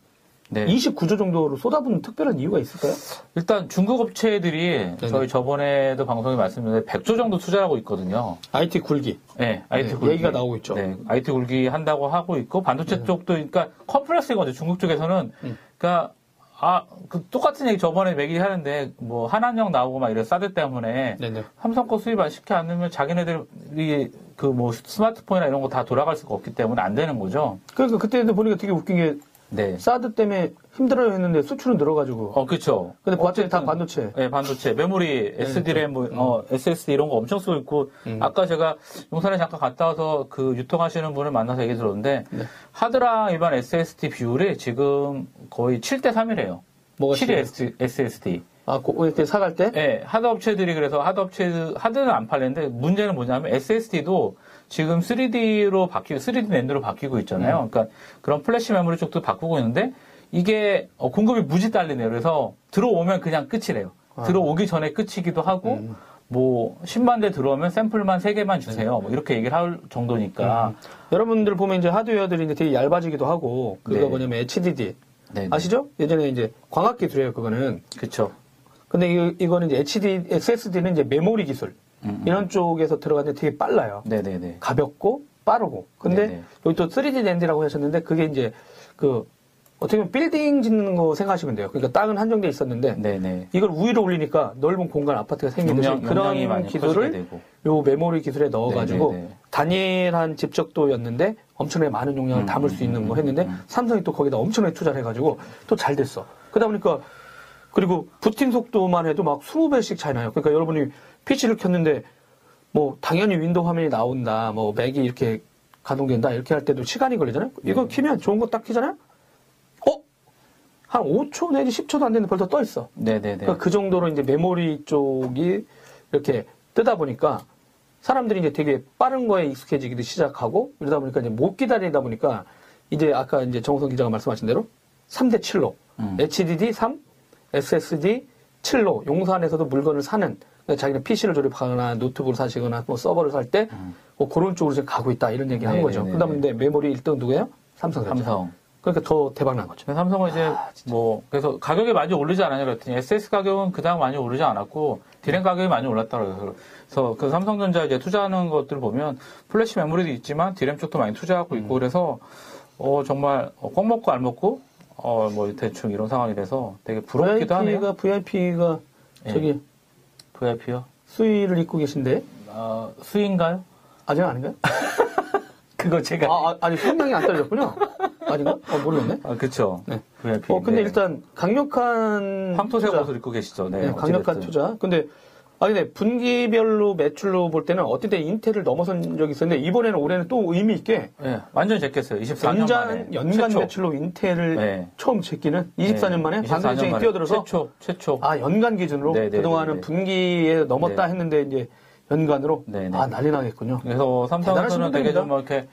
Speaker 2: 네.
Speaker 1: 29조 정도로 쏟아붓는 특별한 이유가 있을까요?
Speaker 2: 일단 중국 업체들이
Speaker 1: 네네.
Speaker 2: 저희 저번에도 방송에 말씀드렸는데 100조 정도 투자하고 있거든요.
Speaker 1: IT 굴기.
Speaker 2: 네, IT
Speaker 1: 네,
Speaker 2: 굴기.
Speaker 1: 얘기가 나오고 있죠.
Speaker 2: 네, IT 굴기 한다고 하고 있고 반도체 쪽도 그러니까 컴플렉스인 거죠. 중국 쪽에서는
Speaker 1: 음.
Speaker 2: 그러니까 아, 그 똑같은 얘기 저번에 매기 하는데 뭐 한한령 나오고 막 이런 사드 때문에
Speaker 1: 네네.
Speaker 2: 삼성 거 수입 안 시켜 않으면 자기네들이 그 뭐 스마트폰이나 이런 거 다 돌아갈 수가 없기 때문에 안 되는 거죠.
Speaker 1: 그러니까 그때도 보니까 되게 웃긴 게
Speaker 2: 네.
Speaker 1: 사드 때문에 힘들어요 했는데 수출은 늘어가지고.
Speaker 2: 어, 그렇죠.
Speaker 1: 근데 봤더니 다
Speaker 2: 어쨌든
Speaker 1: 반도체.
Speaker 2: 네, 반도체, 메모리, SD램, 뭐, 어, SSD 이런 거 엄청 쓰고 있고,
Speaker 1: 음.
Speaker 2: 아까 제가 용산에 잠깐 갔다 와서 그 유통하시는 분을 만나서 얘기 들었는데,
Speaker 1: 네.
Speaker 2: 하드랑 일반 SSD 비율이 지금 거의 7대 3이래요.
Speaker 1: 뭐가
Speaker 2: 7의 SSD.
Speaker 1: 아, 고, 이렇게 사갈 때?
Speaker 2: 네, 하드 업체들이 그래서 하드 업체, 하드는 안 팔리는데, 문제는 뭐냐면 SSD도 지금 3D로 바뀌고, 3D NAND로 바뀌고 있잖아요.
Speaker 1: 음.
Speaker 2: 그러니까 그런 플래시 메모리 쪽도 바꾸고 있는데, 이게 어, 공급이 무지 딸리네요. 그래서 들어오면 그냥 끝이래요.
Speaker 1: 아.
Speaker 2: 들어오기 전에 끝이기도 하고,
Speaker 1: 음.
Speaker 2: 뭐 10만 대 들어오면 샘플만 3개만 주세요. 뭐 이렇게 얘기를 할 정도니까.
Speaker 1: 음. 여러분들 보면 이제 하드웨어들이 이제 되게 얇아지기도 하고, 그거
Speaker 2: 네.
Speaker 1: 뭐냐면 HDD.
Speaker 2: 네.
Speaker 1: 아시죠? 예전에 이제 광학 기술이에요, 그거는.
Speaker 2: 그쵸.
Speaker 1: 근데 이, 이거는 이제 HD, SSD는 이제 메모리 기술.
Speaker 2: 음, 음.
Speaker 1: 이런 쪽에서 들어가는데 되게 빨라요.
Speaker 2: 네네네.
Speaker 1: 가볍고 빠르고. 근데
Speaker 2: 네네.
Speaker 1: 여기 또 3D 랜드라고 하셨는데 그게 이제 그 어떻게 보면 빌딩 짓는 거 생각하시면 돼요. 그러니까 땅은 한정돼 있었는데
Speaker 2: 네네.
Speaker 1: 이걸 위로 올리니까 넓은 공간 아파트가 생기듯이
Speaker 2: 용량,
Speaker 1: 그런 기술을. 요 메모리 기술에 넣어가지고
Speaker 2: 네네네.
Speaker 1: 단일한 집적도였는데 엄청나게 많은 용량을
Speaker 2: 음,
Speaker 1: 담을 수 있는
Speaker 2: 음,
Speaker 1: 거
Speaker 2: 음,
Speaker 1: 했는데
Speaker 2: 음.
Speaker 1: 삼성이 또 거기다 엄청나게 투자를 해가지고 또 잘 됐어. 그러다 보니까 그리고 부팅 속도만 해도 막 20배씩 차이 나요. 그러니까 여러분이 PC를 켰는데 뭐 당연히 윈도우 화면이 나온다. 뭐 맥이 이렇게 가동된다 이렇게 할 때도 시간이 걸리잖아요. 이거
Speaker 2: 네.
Speaker 1: 키면 좋은 거 딱 키잖아요. 어? 한 5초 내지 10초도 안 되는데 벌써 떠 있어.
Speaker 2: 네네네.
Speaker 1: 그러니까 그 정도로 이제 메모리 쪽이 이렇게 뜨다 보니까 사람들이 이제 되게 빠른 거에 익숙해지기도 시작하고 이러다 보니까 이제 못 기다리다 보니까 이제 아까 이제 정우성 기자가 말씀하신 대로 3대 7로
Speaker 2: 음.
Speaker 1: HDD 3, SSD 7로 용산에서도 물건을 사는 자기는 PC를 조립하거나 노트북을 사시거나 뭐 서버를 살 때 뭐 그런 쪽으로 지금 가고 있다 이런 얘기 한
Speaker 2: 음. 네네네네.
Speaker 1: 거죠. 그 다음에 이제 메모리 1등 누구예요? 삼성전자.
Speaker 2: 삼성.
Speaker 1: 그러니까 더 대박 난 거죠.
Speaker 2: 삼성은 이제 뭐 그래서 가격이 많이 오르지 않았냐 그랬더니 SSD 가격은 그다음 많이 오르지 않았고 디램 가격이 많이 올랐다고 그래서 그 삼성전자 이제 투자하는 것들 보면 플래시 메모리도 있지만 디램 쪽도 많이 투자하고 있고 그래서 어 정말 어, 꿩 먹고 알 먹고 어 뭐 대충 이런 상황이 돼서 되게 부럽기도 하네요.
Speaker 1: VIP가 VIP가
Speaker 2: 예.
Speaker 1: 저기
Speaker 2: VIP요?
Speaker 1: 수의를 입고 계신데
Speaker 2: 어, 수의인가요?
Speaker 1: 아직 아닌가요? <laughs>
Speaker 2: 그거 제가
Speaker 1: 아, 아, 니 수명이 안 떨어졌군요. <laughs> 아닌가? 어, 모르겠네.
Speaker 2: 아, 그쵸.
Speaker 1: 네.
Speaker 2: VIP.
Speaker 1: 어, 근데
Speaker 2: 네.
Speaker 1: 일단 강력한
Speaker 2: 황토색
Speaker 1: 투자.
Speaker 2: 옷을 입고 계시죠. 네.
Speaker 1: 네, 강력한. 투자. 근데 아니 근데 분기별로 매출로 볼 때는 때 인텔을 넘어선 적이 있었는데 이번에는 올해는 또 의미 있게
Speaker 2: 네, 완전히 제꼈어요. 24년
Speaker 1: 연간
Speaker 2: 만에.
Speaker 1: 연간
Speaker 2: 최초.
Speaker 1: 매출로 인텔을
Speaker 2: 네.
Speaker 1: 처음 제끼는 24년 만에
Speaker 2: 24년
Speaker 1: 반도체에
Speaker 2: 만에
Speaker 1: 뛰어들어서
Speaker 2: 최초, 최초.
Speaker 1: 아 연간 기준으로
Speaker 2: 네, 네,
Speaker 1: 그동안은
Speaker 2: 네, 네.
Speaker 1: 분기에 넘었다
Speaker 2: 네.
Speaker 1: 했는데 이제 연간으로
Speaker 2: 네, 네.
Speaker 1: 아 난리 나겠군요.
Speaker 2: 그래서 삼성은 되게. 좀 이렇게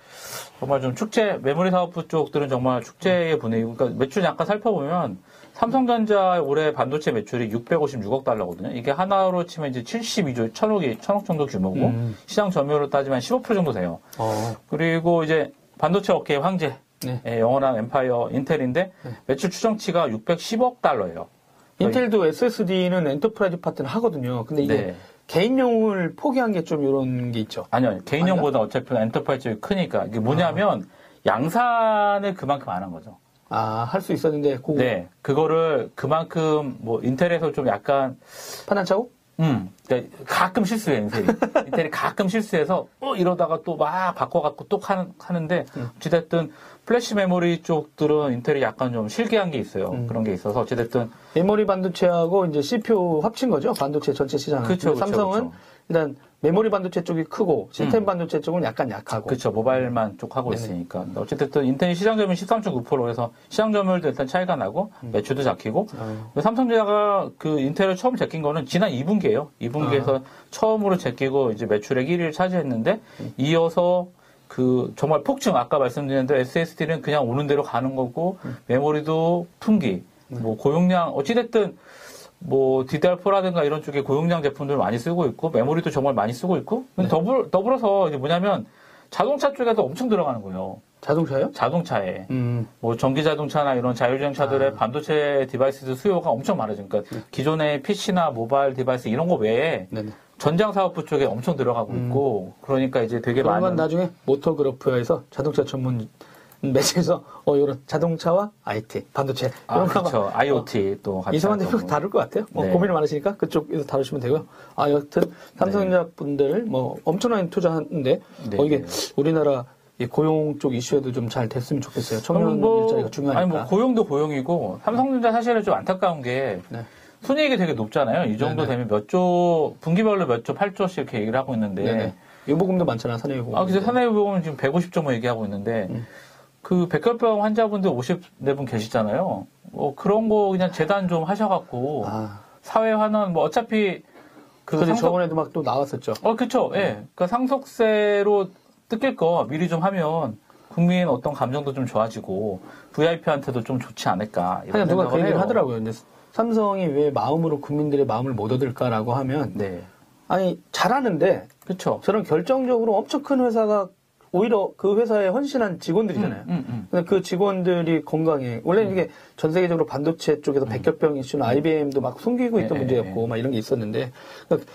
Speaker 2: 정말 좀 축제 메모리 사업부 쪽들은 정말 축제의 분위기. 그러니까 매출 잠깐 살펴보면 삼성전자 올해 반도체 매출이 656억 달러거든요. 이게 원화로 치면 이제 72조, 1000억이 1000억 정도 규모고
Speaker 1: 음.
Speaker 2: 시장 점유율로 따지면 15% 정도 돼요.
Speaker 1: 어,
Speaker 2: 그리고 이제 반도체 업계의 황제,
Speaker 1: 네.
Speaker 2: 예, 영원한 empire 인텔인데 매출 추정치가 610억 달러예요.
Speaker 1: 인텔도 SSD는 enterprise 파트는 하거든요. 근데 이게
Speaker 2: 네.
Speaker 1: 개인용을 포기한 게 좀 이런 게 있죠.
Speaker 2: 아니요. 개인용보다 어차피 enterprise 크니까. 이게 뭐냐면 양산을 그만큼 안 한 거죠.
Speaker 1: 아, 할 수 있었는데, 그
Speaker 2: 네. 그거를 그만큼 뭐 인텔에서 좀 약간
Speaker 1: 판단 착오?
Speaker 2: 음, 그러니까 가끔 실수해, 인텔이. <laughs> 인텔이 가끔 실수해서, 어, 이러다가 또 막 바꿔갖고 또 하는, 하는데, 어찌됐든, 플래시 메모리 쪽들은 인텔이 약간 좀 실기한 게 있어요.
Speaker 1: 음.
Speaker 2: 그런 게 있어서, 어찌됐든,
Speaker 1: 메모리 반도체하고 이제 CPU 합친 거죠. 반도체 전체 시장.
Speaker 2: 그쵸,
Speaker 1: 삼성은
Speaker 2: 그쵸.
Speaker 1: 일단 메모리 반도체 쪽이 크고 시스템
Speaker 2: 음.
Speaker 1: 반도체 쪽은 약간 약하고.
Speaker 2: 그쵸, 모바일만 쪽 하고
Speaker 1: 네네.
Speaker 2: 있으니까. 어찌됐든, 인텔이 시장 점유율 13.9% 해서, 시장 점유율도 일단 차이가 나고, 매출도 잡히고,
Speaker 1: 어,
Speaker 2: 근데 삼성전자가 그 인텔을 처음 제낀 거는 지난 2분기예요. 2분기에서 처음으로 제끼고 이제 매출액 1위를 차지했는데 이어서 그 정말 폭증 아까 말씀드린 대로 SSD는 그냥 오는 대로 가는 거고 메모리도 풍기 뭐 고용량 어찌됐든 뭐 DDR4라든가 이런 쪽에 고용량 제품들 많이 쓰고 있고 메모리도 정말 많이 쓰고 있고. 근데 더불, 더불어서 이제 뭐냐면 자동차 쪽에도 엄청 들어가는 거예요.
Speaker 1: 자동차요?
Speaker 2: 자동차에
Speaker 1: 음.
Speaker 2: 뭐 전기 자동차나 이런 자율주행차들의 반도체 device들 수요가 엄청 많아지니까 기존의 PC나 모바일 device 이런 거 외에
Speaker 1: 네네.
Speaker 2: 전장 사업부 쪽에 엄청 들어가고 있고 그러니까 이제 되게
Speaker 1: 그러면
Speaker 2: 많은
Speaker 1: 나중에 모터그래프에서 자동차 전문 매체에서 어 이런 자동차와 IT 반도체
Speaker 2: 아,
Speaker 1: 이런 거
Speaker 2: 그렇죠. IoT 또 같이
Speaker 1: 이성환
Speaker 2: 하고.
Speaker 1: 대표 다룰 것 같아요. 뭐
Speaker 2: 네.
Speaker 1: 고민이 많으시니까 그쪽에서 다루시면 되고요. 아 여튼 삼성전자 분들 뭐 엄청난 투자하는데
Speaker 2: 네,
Speaker 1: 어, 이게
Speaker 2: 네.
Speaker 1: 우리나라 이 고용 쪽 이슈에도 좀 잘 됐으면 좋겠어요. 청년
Speaker 2: 뭐,
Speaker 1: 일자리가 중요하니까.
Speaker 2: 아니 뭐 고용도 고용이고 삼성전자 사실은 좀 안타까운 게
Speaker 1: 네.
Speaker 2: 순이익이 되게 높잖아요. 이 정도
Speaker 1: 네네.
Speaker 2: 되면 몇 조 분기별로 몇 조, 8조씩 이렇게 얘기를 하고 있는데
Speaker 1: 네네. 유보금도 많잖아 사내유보금.
Speaker 2: 아, 그래서 사내보험은 지금 150조 뭐 얘기하고 있는데,
Speaker 1: 음.
Speaker 2: 그 백혈병 환자분들 54분 계시잖아요. 뭐 그런 거 그냥 재단 좀 하셔갖고,
Speaker 1: 아,
Speaker 2: 사회 환원, 뭐 어차피 그 상속,
Speaker 1: 저번에도 막 또 나왔었죠.
Speaker 2: 어, 그쵸, 예. 그니까 상속세로 뜯길 거 미리 좀 하면, 국민 어떤 감정도 좀 좋아지고, VIP한테도 좀 좋지 않을까.
Speaker 1: 하여간 누가 그 얘기를
Speaker 2: 해요.
Speaker 1: 하더라고요. 근데 삼성이 왜 마음으로 국민들의 마음을 못 얻을까라고 하면
Speaker 2: 네.
Speaker 1: 아니 잘하는데
Speaker 2: 그쵸.
Speaker 1: 저런 결정적으로 엄청 큰 회사가 오히려 그 회사에 헌신한 직원들이잖아요.
Speaker 2: 음, 음, 음.
Speaker 1: 그 직원들이 건강해. 원래는 이게 전 세계적으로 반도체 쪽에서 백혈병 이슈나 IBM도 막 숨기고 있던
Speaker 2: 네,
Speaker 1: 문제였고
Speaker 2: 네.
Speaker 1: 막 이런 게 있었는데 그러니까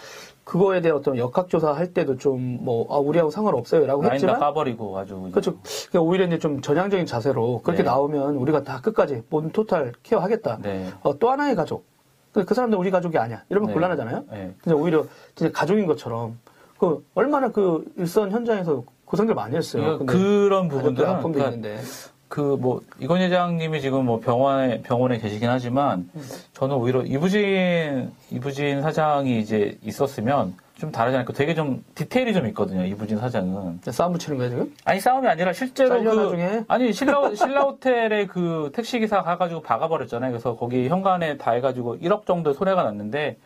Speaker 1: 그거에 대한 어떤 역학조사 할 때도 좀 뭐 아, 우리하고 상관없어요라고
Speaker 2: 라인 다
Speaker 1: 했지만
Speaker 2: 까버리고 아주.
Speaker 1: 그렇죠. 그러니까 오히려 이제 좀 전향적인 자세로 그렇게
Speaker 2: 네.
Speaker 1: 나오면 우리가 다 끝까지 모든 토탈 케어하겠다.
Speaker 2: 네.
Speaker 1: 어, 또 하나의 가족. 근데 그 사람들 우리 가족이 아니야. 이러면
Speaker 2: 네.
Speaker 1: 곤란하잖아요.
Speaker 2: 네.
Speaker 1: 근데 오히려 진짜 가족인 것처럼 그 얼마나 그 일선 현장에서 고생들 많이 했어요.
Speaker 2: 그러니까 그런 부분들은
Speaker 1: 아픔도
Speaker 2: 그러니까
Speaker 1: 있는데.
Speaker 2: 그 뭐 이건 회장님이 지금 뭐 병원에 병원에 계시긴 하지만 저는 오히려 이부진 이부진 사장이 이제 있었으면 좀 다르지 않을까. 되게 좀 디테일이 좀 있거든요. 이부진 사장은.
Speaker 1: 싸움 붙이는 거야 지금?
Speaker 2: 아니 싸움이 아니라 실제로
Speaker 1: 잘려,
Speaker 2: 그
Speaker 1: 나중에.
Speaker 2: 아니 신라 신라 호텔에 그 택시 기사 가가지고 박아버렸잖아요. 그래서 거기 현관에 다 해가지고 1억 정도 손해가 났는데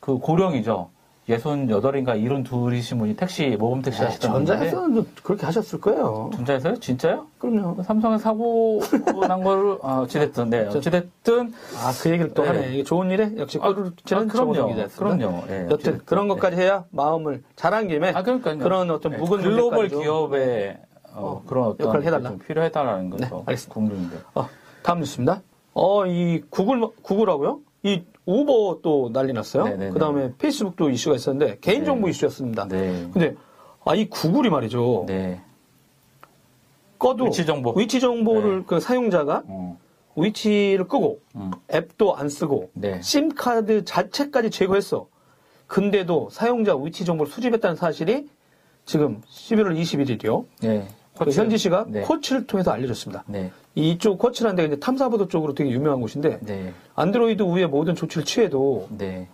Speaker 2: 그 고령이죠. 예순 여덟인가 이런 둘이신 분이 택시 모범 택시 하시던 분인데
Speaker 1: 전자에서는 그렇게 하셨을 거예요.
Speaker 2: 전자에서요? 진짜요?
Speaker 1: 그럼요.
Speaker 2: 삼성에 사고 난 거를 아, 어찌됐든 네 어찌됐든
Speaker 1: 아 그 얘기를 또
Speaker 2: 네.
Speaker 1: 하네. 이게 좋은 일에 역시
Speaker 2: 아,
Speaker 1: 치는
Speaker 2: 아, 그럼요. 그럼요. 예,
Speaker 1: 여튼
Speaker 2: 어찌됐든.
Speaker 1: 그런 것까지 해야 마음을 잘한 김에
Speaker 2: 아 그러니까요.
Speaker 1: 그런 어떤
Speaker 2: 네,
Speaker 1: 묵은
Speaker 2: 글로벌 기업의 어,
Speaker 1: 어,
Speaker 2: 그런 어떤
Speaker 1: 역할을 해달라.
Speaker 2: 좀 필요해달라는
Speaker 1: 네,
Speaker 2: 것도
Speaker 1: 알겠습니다.
Speaker 2: 궁금인데.
Speaker 1: 어, 다음 뉴스입니다. 어, 이 구글, 구글하고요. 이 우버 또 난리 났어요.
Speaker 2: 네네네.
Speaker 1: 그 다음에 페이스북도 이슈가 있었는데, 개인정보
Speaker 2: 네.
Speaker 1: 이슈였습니다.
Speaker 2: 네.
Speaker 1: 근데, 아, 이 구글이 말이죠.
Speaker 2: 네.
Speaker 1: 꺼도.
Speaker 2: 위치 정보.
Speaker 1: 위치 정보를
Speaker 2: 네.
Speaker 1: 그 사용자가
Speaker 2: 어.
Speaker 1: 위치를 끄고,
Speaker 2: 음.
Speaker 1: 앱도 안 쓰고,
Speaker 2: 네.
Speaker 1: 심 카드 자체까지 제거했어. 근데도 사용자 위치 정보를 수집했다는 사실이 지금 11월 21일이요.
Speaker 2: 네.
Speaker 1: 그 현지 씨가
Speaker 2: 네.
Speaker 1: 코치를 통해서 알려줬습니다.
Speaker 2: 네.
Speaker 1: 이쪽 코치라는 데가 이제 탐사보도 쪽으로 되게 유명한 곳인데,
Speaker 2: 네.
Speaker 1: 안드로이드 위에 모든 조치를 취해도
Speaker 2: 네.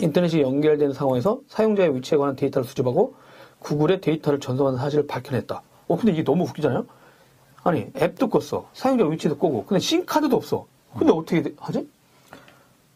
Speaker 1: 인터넷이 연결되는 상황에서 사용자의 위치에 관한 데이터를 수집하고 구글의 데이터를 전송하는 사실을 밝혀냈다. 어, 근데 이게 너무 웃기잖아요? 아니, 앱도 껐어. 사용자 위치도 끄고. 근데 심카드도 없어. 근데 어떻게 돼- 하지?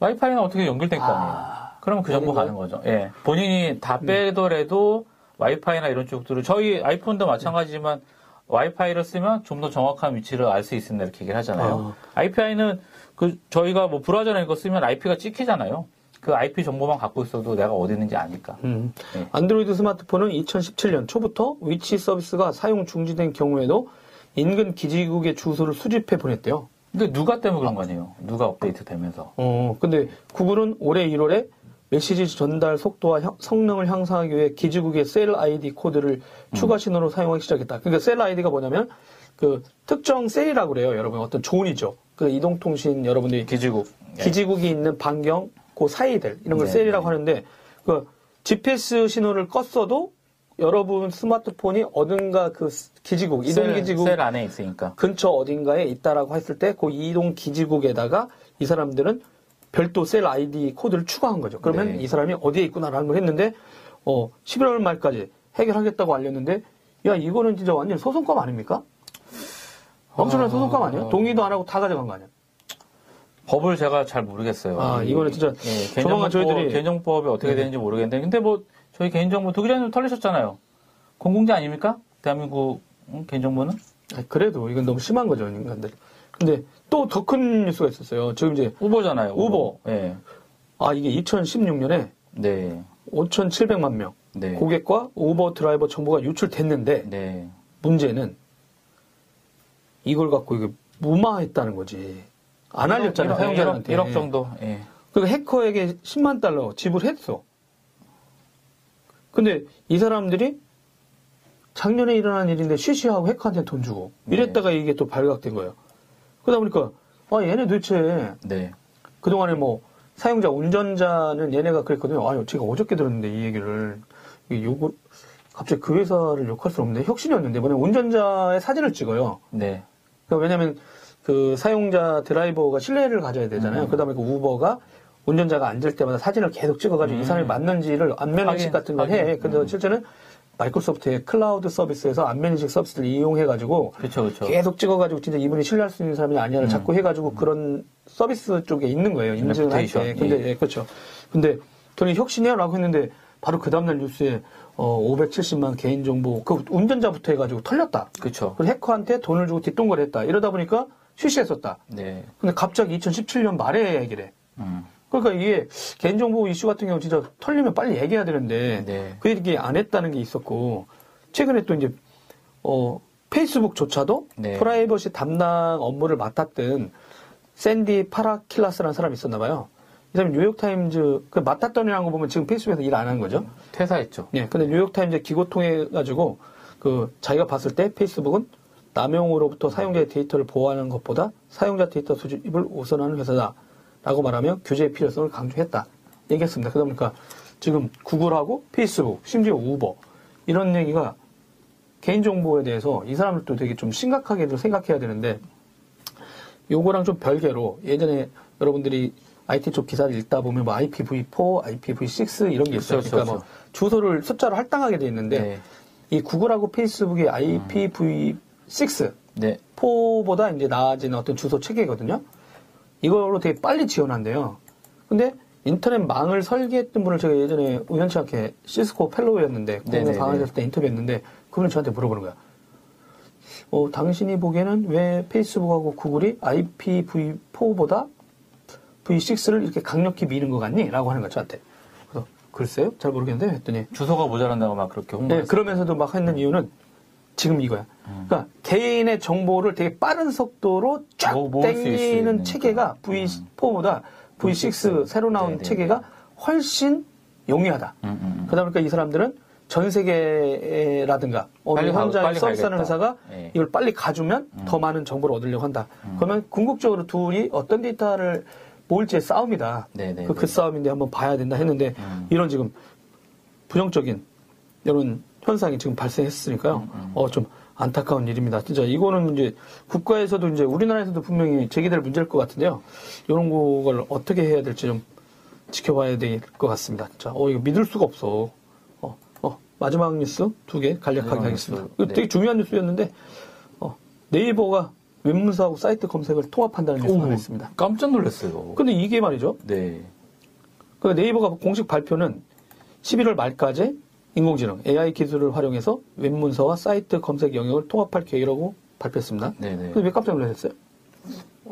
Speaker 2: 와이파이는 어떻게 연결될 거
Speaker 1: 아,
Speaker 2: 아니에요. 그러면 그 정보
Speaker 1: 아닌가요?
Speaker 2: 가는 거죠. 예. 본인이 다 빼더라도 와이파이나 이런 쪽들을 저희 아이폰도 마찬가지지만 와이파이를 쓰면 좀 더 정확한 위치를 알 수 있습니다. 이렇게 얘기를 하잖아요. IPI는 그 저희가 뭐 브라우저나 이거 쓰면 IP가 찍히잖아요. 그 IP 정보만 갖고 있어도 내가 어디 있는지 아니까.
Speaker 1: 음.
Speaker 2: 네.
Speaker 1: 안드로이드 스마트폰은 2017년 초부터 위치 서비스가 사용 중지된 경우에도 인근 기지국의 주소를 수집해 보냈대요.
Speaker 2: 근데 Nougat 때문에 그런 거 아니에요? Nougat 업데이트 되면서.
Speaker 1: 어, 근데 구글은 올해 1월에 메시지 전달 속도와 형- 성능을 향상하기 위해 기지국의 cell ID 코드를 추가 신호로 사용하기 시작했다. 그러니까 cell ID가 뭐냐면 그 특정 셀이라고 그래요. 여러분 어떤 존이죠. 그 이동통신 여러분들이
Speaker 2: 기지국. 예.
Speaker 1: 기지국이 있는 반경 그 사이들 이런 걸
Speaker 2: 네,
Speaker 1: 셀이라고
Speaker 2: 네.
Speaker 1: 하는데 그 GPS 신호를 껐어도 여러분 스마트폰이 어딘가 그 기지국 이동
Speaker 2: 셀,
Speaker 1: 기지국
Speaker 2: 셀 안에 있으니까.
Speaker 1: 근처 어딘가에 있다라고 했을 때 그 이동 기지국에다가 이 사람들은 별도 셀 아이디 코드를 추가한 거죠. 그러면
Speaker 2: 네.
Speaker 1: 이 사람이 어디에 있구나라는 걸 했는데 어 11월 말까지 해결하겠다고 알렸는데 야 이거는 진짜 완전 소송감 아닙니까? 엄청난
Speaker 2: 아.
Speaker 1: 소송감 아니에요? 동의도 안 하고 다 가져간 거 아니야?
Speaker 2: 법을 제가 잘 모르겠어요.
Speaker 1: 아,
Speaker 2: 이-
Speaker 1: 이거는 진짜
Speaker 2: 예,
Speaker 1: 조만간 저희들이-
Speaker 2: 개인정보법이 어떻게
Speaker 1: 네.
Speaker 2: 되는지 모르겠는데, 근데 뭐 저희 개인정보 두 기자님 털리셨잖아요. 공공재 아닙니까? 대한민국 음, 개인정보는?
Speaker 1: 아니, 그래도 이건 너무 심한 거죠 인간들. 근데 또 더 큰 뉴스가 있었어요. 지금 이제
Speaker 2: 우버잖아요.
Speaker 1: 우버.
Speaker 2: 예.
Speaker 1: 아 이게 2016년에
Speaker 2: 네.
Speaker 1: 5,700만 명
Speaker 2: 네.
Speaker 1: 고객과 우버 드라이버 정보가 유출됐는데
Speaker 2: 네.
Speaker 1: 문제는 이걸 갖고 이게 무마했다는 거지. 안 알렸잖아
Speaker 2: 일억-
Speaker 1: 사용자한테.
Speaker 2: 1억, 1억 정도. 예.
Speaker 1: 그 해커에게 10만 달러 지불했어. 근데 이 사람들이 작년에 일어난 일인데 쉬쉬하고 해커한테 돈 주고
Speaker 2: 네.
Speaker 1: 이랬다가 이게 또 발각된 거예요. 그러다 보니까 아 얘네 도대체
Speaker 2: 네.
Speaker 1: 그동안에 뭐 사용자 운전자는 얘네가 그랬거든요. 아니 제가 어저께 들었는데 이 얘기를 이 요거 갑자기 그 회사를 욕할 수 없는데 혁신이었는데 뭐냐 운전자의 사진을 찍어요.
Speaker 2: 네.
Speaker 1: 그러니까 왜냐면 그 사용자 드라이버가 신뢰를 가져야 되잖아요.
Speaker 2: 음.
Speaker 1: 그다음에 그 우버가 운전자가 앉을 때마다 사진을 계속 찍어가지고
Speaker 2: 음.
Speaker 1: 이 사람이 맞는지를 안면 인식 같은 걸 해. 근데
Speaker 2: 음.
Speaker 1: 실제는 마이크로소프트의 클라우드 서비스에서 안면 인식 서비스를 이용해가지고
Speaker 2: 그렇죠, 그렇죠.
Speaker 1: 계속 찍어가지고 진짜 이분이 신뢰할 수 있는 사람이 아니야를
Speaker 2: 음.
Speaker 1: 자꾸 해가지고 그런 서비스 쪽에 있는 거예요. 인증할
Speaker 2: 레putation,
Speaker 1: 때. 근데
Speaker 2: 예.
Speaker 1: 예, 그렇죠. 근데 저는 혁신이야라고 했는데 바로 그 다음날 뉴스에 어, 570만 개인정보 그 운전자부터 해가지고 털렸다.
Speaker 2: 그렇죠.
Speaker 1: 그 해커한테 돈을 주고 뒷동거래 했다. 이러다 보니까 쉬쉬했었다.
Speaker 2: 네.
Speaker 1: 근데 갑자기 2017년 말에 얘기를 해.
Speaker 2: 음.
Speaker 1: 그러니까 이게 개인정보 이슈 같은 경우 진짜 털리면 빨리 얘기해야 되는데
Speaker 2: 네.
Speaker 1: 그 얘기 안 했다는 게 있었고 최근에 또 이제 어 페이스북조차도
Speaker 2: 네.
Speaker 1: 프라이버시 담당 업무를 맡았던 샌디 파라킬라스라는 사람이 있었나 봐요. 이 사람이 뉴욕타임즈 그 맡았던 이라는 거 보면 지금 페이스북에서 일 안 한 거죠.
Speaker 2: 퇴사했죠.
Speaker 1: 예, 근데 뉴욕타임즈 기고 통해 가지고 그 자기가 봤을 때 페이스북은 남용으로부터 사용자의 데이터를 보호하는 것보다 사용자 데이터 수집을 우선하는 회사다 라고 말하며 규제의 필요성을 강조했다. 얘기했습니다. 그러다 보니까 지금 구글하고 페이스북, 심지어 우버 이런 얘기가 개인정보에 대해서 이 사람들도 되게 좀 심각하게 좀 생각해야 되는데 요거랑 좀 별개로 예전에 여러분들이 IT 쪽 기사를 읽다 보면 뭐 IPv4, IPv6 이런 게 있어요.
Speaker 2: 그렇죠,
Speaker 1: 그러니까 뭐
Speaker 2: 그렇죠.
Speaker 1: 주소를 숫자로 할당하게 돼 있는데
Speaker 2: 네.
Speaker 1: 이 구글하고 페이스북이 IPv6
Speaker 2: 네.
Speaker 1: 4보다 이제 나아진 어떤 주소 체계거든요. 이걸로 되게 빨리 지원한대요. 근데 인터넷 망을 설계했던 분을 제가 예전에 우연치 않게 시스코 펠로우였는데 국내. 방한했을 때 인터뷰했는데 그분이 저한테 물어보는 거야. 어, 당신이 보기에는 왜 페이스북하고 구글이 IPv4보다 V6를 이렇게 강력히 미는 것 같니? 라고 하는 거야, 저한테. 그래서, 글쎄요? 잘 모르겠는데? 했더니,
Speaker 2: 주소가 모자란다고 막 그렇게 홍보.
Speaker 1: 네, 그러면서도 막 했는 이유는 지금 이거야. 그러니까 개인의 정보를 되게 빠른 속도로 쫙 땡기는 체계가 V4보다 V6 새로 나온
Speaker 2: 네네.
Speaker 1: 체계가 훨씬 용이하다.
Speaker 2: 음, 음, 음.
Speaker 1: 그러다 보니까 이 사람들은 전 세계라든가 어느 현장
Speaker 2: 빨리
Speaker 1: 서비스하는. 회사가
Speaker 2: 예.
Speaker 1: 이걸 빨리 가주면 더 많은 정보를 얻으려고 한다. 그러면 궁극적으로 둘이 어떤 데이터를 모을지의 싸움이다.
Speaker 2: 네네.
Speaker 1: 그, 그 싸움인데 한번 봐야 된다 했는데
Speaker 2: 음.
Speaker 1: 이런 지금 부정적인 이런 현상이 지금 발생했으니까요.
Speaker 2: 음,
Speaker 1: 어, 좀 안타까운 일입니다. 진짜 이거는 이제 국가에서도 이제 우리나라에서도 분명히 제기될 문제일 것 같은데요. 이런 걸 어떻게 해야 될지 좀 지켜봐야 될 것 같습니다. 진짜 어 이거 믿을 수가 없어. 어, 어 마지막 뉴스 두 개 간략하게 하겠습니다. 이거
Speaker 2: 네.
Speaker 1: 되게 중요한 뉴스였는데 어, 네이버가 웹문서하고 사이트 검색을 통합한다는 뉴스가
Speaker 2: 오,
Speaker 1: 있습니다.
Speaker 2: 깜짝 놀랐어요.
Speaker 1: 근데 이게 말이죠.
Speaker 2: 네.
Speaker 1: 그 네이버가 공식 발표는 11월 말까지 인공지능 AI 기술을 활용해서 웹문서와 사이트 검색 영역을 통합할 계획이라고 발표했습니다.
Speaker 2: 네네.
Speaker 1: 근데 왜 깜짝 놀라셨어요?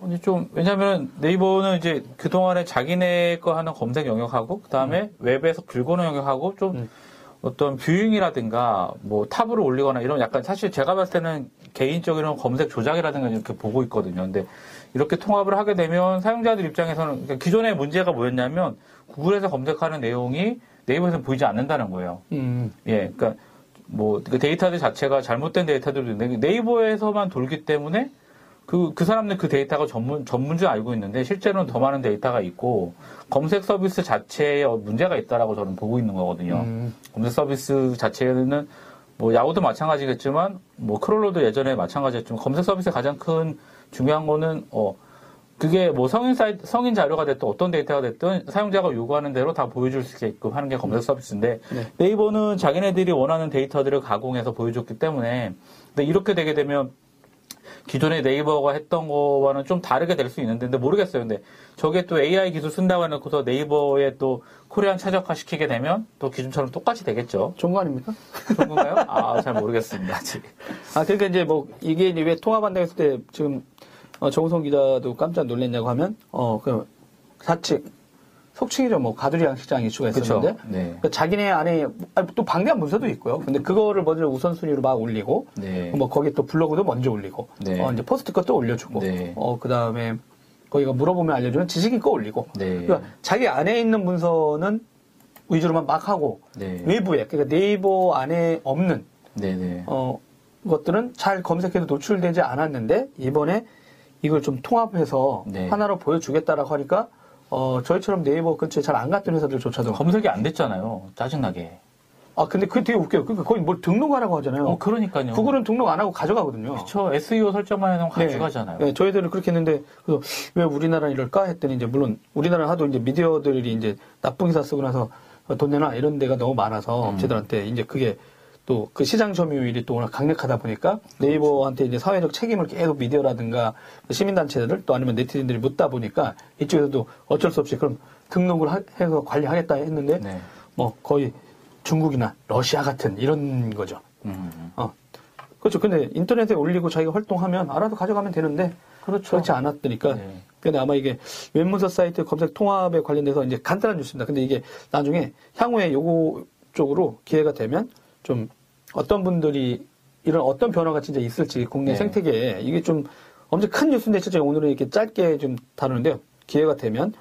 Speaker 2: 아니 좀 왜냐면 네이버는 이제 그 동안에 자기네 거 하는 검색 영역하고 그 다음에 웹에서 긁어놓은 영역하고 좀
Speaker 1: 음.
Speaker 2: 어떤 뷰잉이라든가 뭐 탑으로 올리거나 이런 약간 사실 제가 봤을 때는 개인적으로 검색 조작이라든가 이렇게 보고 있거든요. 근데 이렇게 통합을 하게 되면 사용자들 입장에서는 그러니까 기존의 문제가 뭐였냐면 구글에서 검색하는 내용이 네이버에서 보이지 않는다는 거예요.
Speaker 1: 음,
Speaker 2: 예, 그러니까 뭐 그 데이터들 자체가 잘못된 데이터들도 있는데 네이버에서만 돌기 때문에 그, 그 사람들 그 데이터가 전문, 전문 줄 알고 있는데 실제로는 더 많은 데이터가 있고 검색 서비스 자체에 문제가 있다라고 저는 보고 있는 거거든요.
Speaker 1: 음.
Speaker 2: 검색 서비스 자체는 뭐 야후도 마찬가지겠지만 뭐 크롤러도 예전에 마찬가지였지만 검색 서비스의 가장 큰 중요한 거는 어 그게 뭐 성인 사이트 성인 자료가 됐든 어떤 데이터가 됐든 사용자가 요구하는 대로 다 보여줄 수 있게끔 하는 게 검색 서비스인데
Speaker 1: 네.
Speaker 2: 네이버는 자기네들이 원하는 데이터들을 가공해서 보여줬기 때문에 근데 이렇게 되게 되면 기존의 네이버가 했던 거와는 좀 다르게 될 수 있는데 근데 모르겠어요. 근데 저게 또 AI 기술 쓴다고 해놓고서 네이버에 또 코리안 최적화 시키게 되면 또 기존처럼 똑같이 되겠죠.
Speaker 1: 좋은 거 아닙니까?
Speaker 2: 그런 건가요? 아, 잘 모르겠습니다. 아직.
Speaker 1: 아, 그러니까 이제 뭐, 이게 이제 왜 통합한다 했을 때 지금, 어, 정우성 기자도 깜짝 놀랐냐고 하면, 어, 그, 사측, 속칭이죠. 뭐, 가두리양 시장 이슈가. 있었는데,
Speaker 2: 네.
Speaker 1: 그러니까 자기네 안에, 아니, 또 방대한 문서도 있고요. 근데 그거를 먼저 우선순위로 막 올리고,
Speaker 2: 네.
Speaker 1: 뭐, 거기 또 블로그도 먼저 올리고,
Speaker 2: 네.
Speaker 1: 어, 이제 포스트 것도 올려주고,
Speaker 2: 네.
Speaker 1: 어, 그 다음에, 거기가 물어보면 알려주는 지식인 거 올리고,
Speaker 2: 네.
Speaker 1: 그러니까 자기 안에 있는 문서는 위주로만 막 하고,
Speaker 2: 네.
Speaker 1: 외부에, 그러니까 네이버 안에 없는. 어, 것들은 잘 검색해도 노출되지 않았는데 이번에 이걸 좀 통합해서
Speaker 2: 네.
Speaker 1: 하나로 보여주겠다라고 하니까 어, 저희처럼 네이버 근처에 잘 안 갔던 회사들조차도
Speaker 2: 검색이 안 됐잖아요. 짜증나게.
Speaker 1: 아 근데 그게 되게 웃겨요. 그러니까 거기 뭘 등록하라고 하잖아요.
Speaker 2: 어, 그러니까요.
Speaker 1: 구글은 등록 안 하고 가져가거든요.
Speaker 2: 그쵸. SEO 설정만 해놓으면
Speaker 1: 네.
Speaker 2: 가져가잖아요.
Speaker 1: 네, 저희들은 그렇게 했는데 그래서 왜 우리나라 이럴까 했더니 이제 물론 우리나라 하도 이제 미디어들이 이제 나쁜 기사 쓰고 나서 돈 내놔 이런 데가 너무 많아서
Speaker 2: 음.
Speaker 1: 업체들한테 이제 그게 또 그 시장 점유율이 또 워낙 강력하다 보니까. 네이버한테 이제 사회적 책임을 계속 미디어라든가 시민단체들 또 아니면 네티즌들이 묻다 보니까 이쪽에서도 어쩔 수 없이 그럼 등록을 하- 해서 관리하겠다 했는데
Speaker 2: 네.
Speaker 1: 뭐 거의 중국이나 러시아 같은 이런 거죠.
Speaker 2: 음.
Speaker 1: 어. 그렇죠. 근데 인터넷에 올리고 자기가 활동하면 알아서 가져가면 되는데
Speaker 2: 그렇죠.
Speaker 1: 그렇지 않았더니까.
Speaker 2: 네.
Speaker 1: 근데 아마 이게 웹문서 사이트 검색 통합에 관련돼서 이제 간단한 뉴스입니다. 근데 이게 나중에 향후에 요거 쪽으로 기회가 되면 좀 어떤 분들이 이런 어떤 변화가 진짜 있을지 국내
Speaker 2: 네.
Speaker 1: 생태계에 이게 좀 엄청 큰 뉴스인데 실제 오늘은 이렇게 짧게 좀 다루는데요. 기회가 되면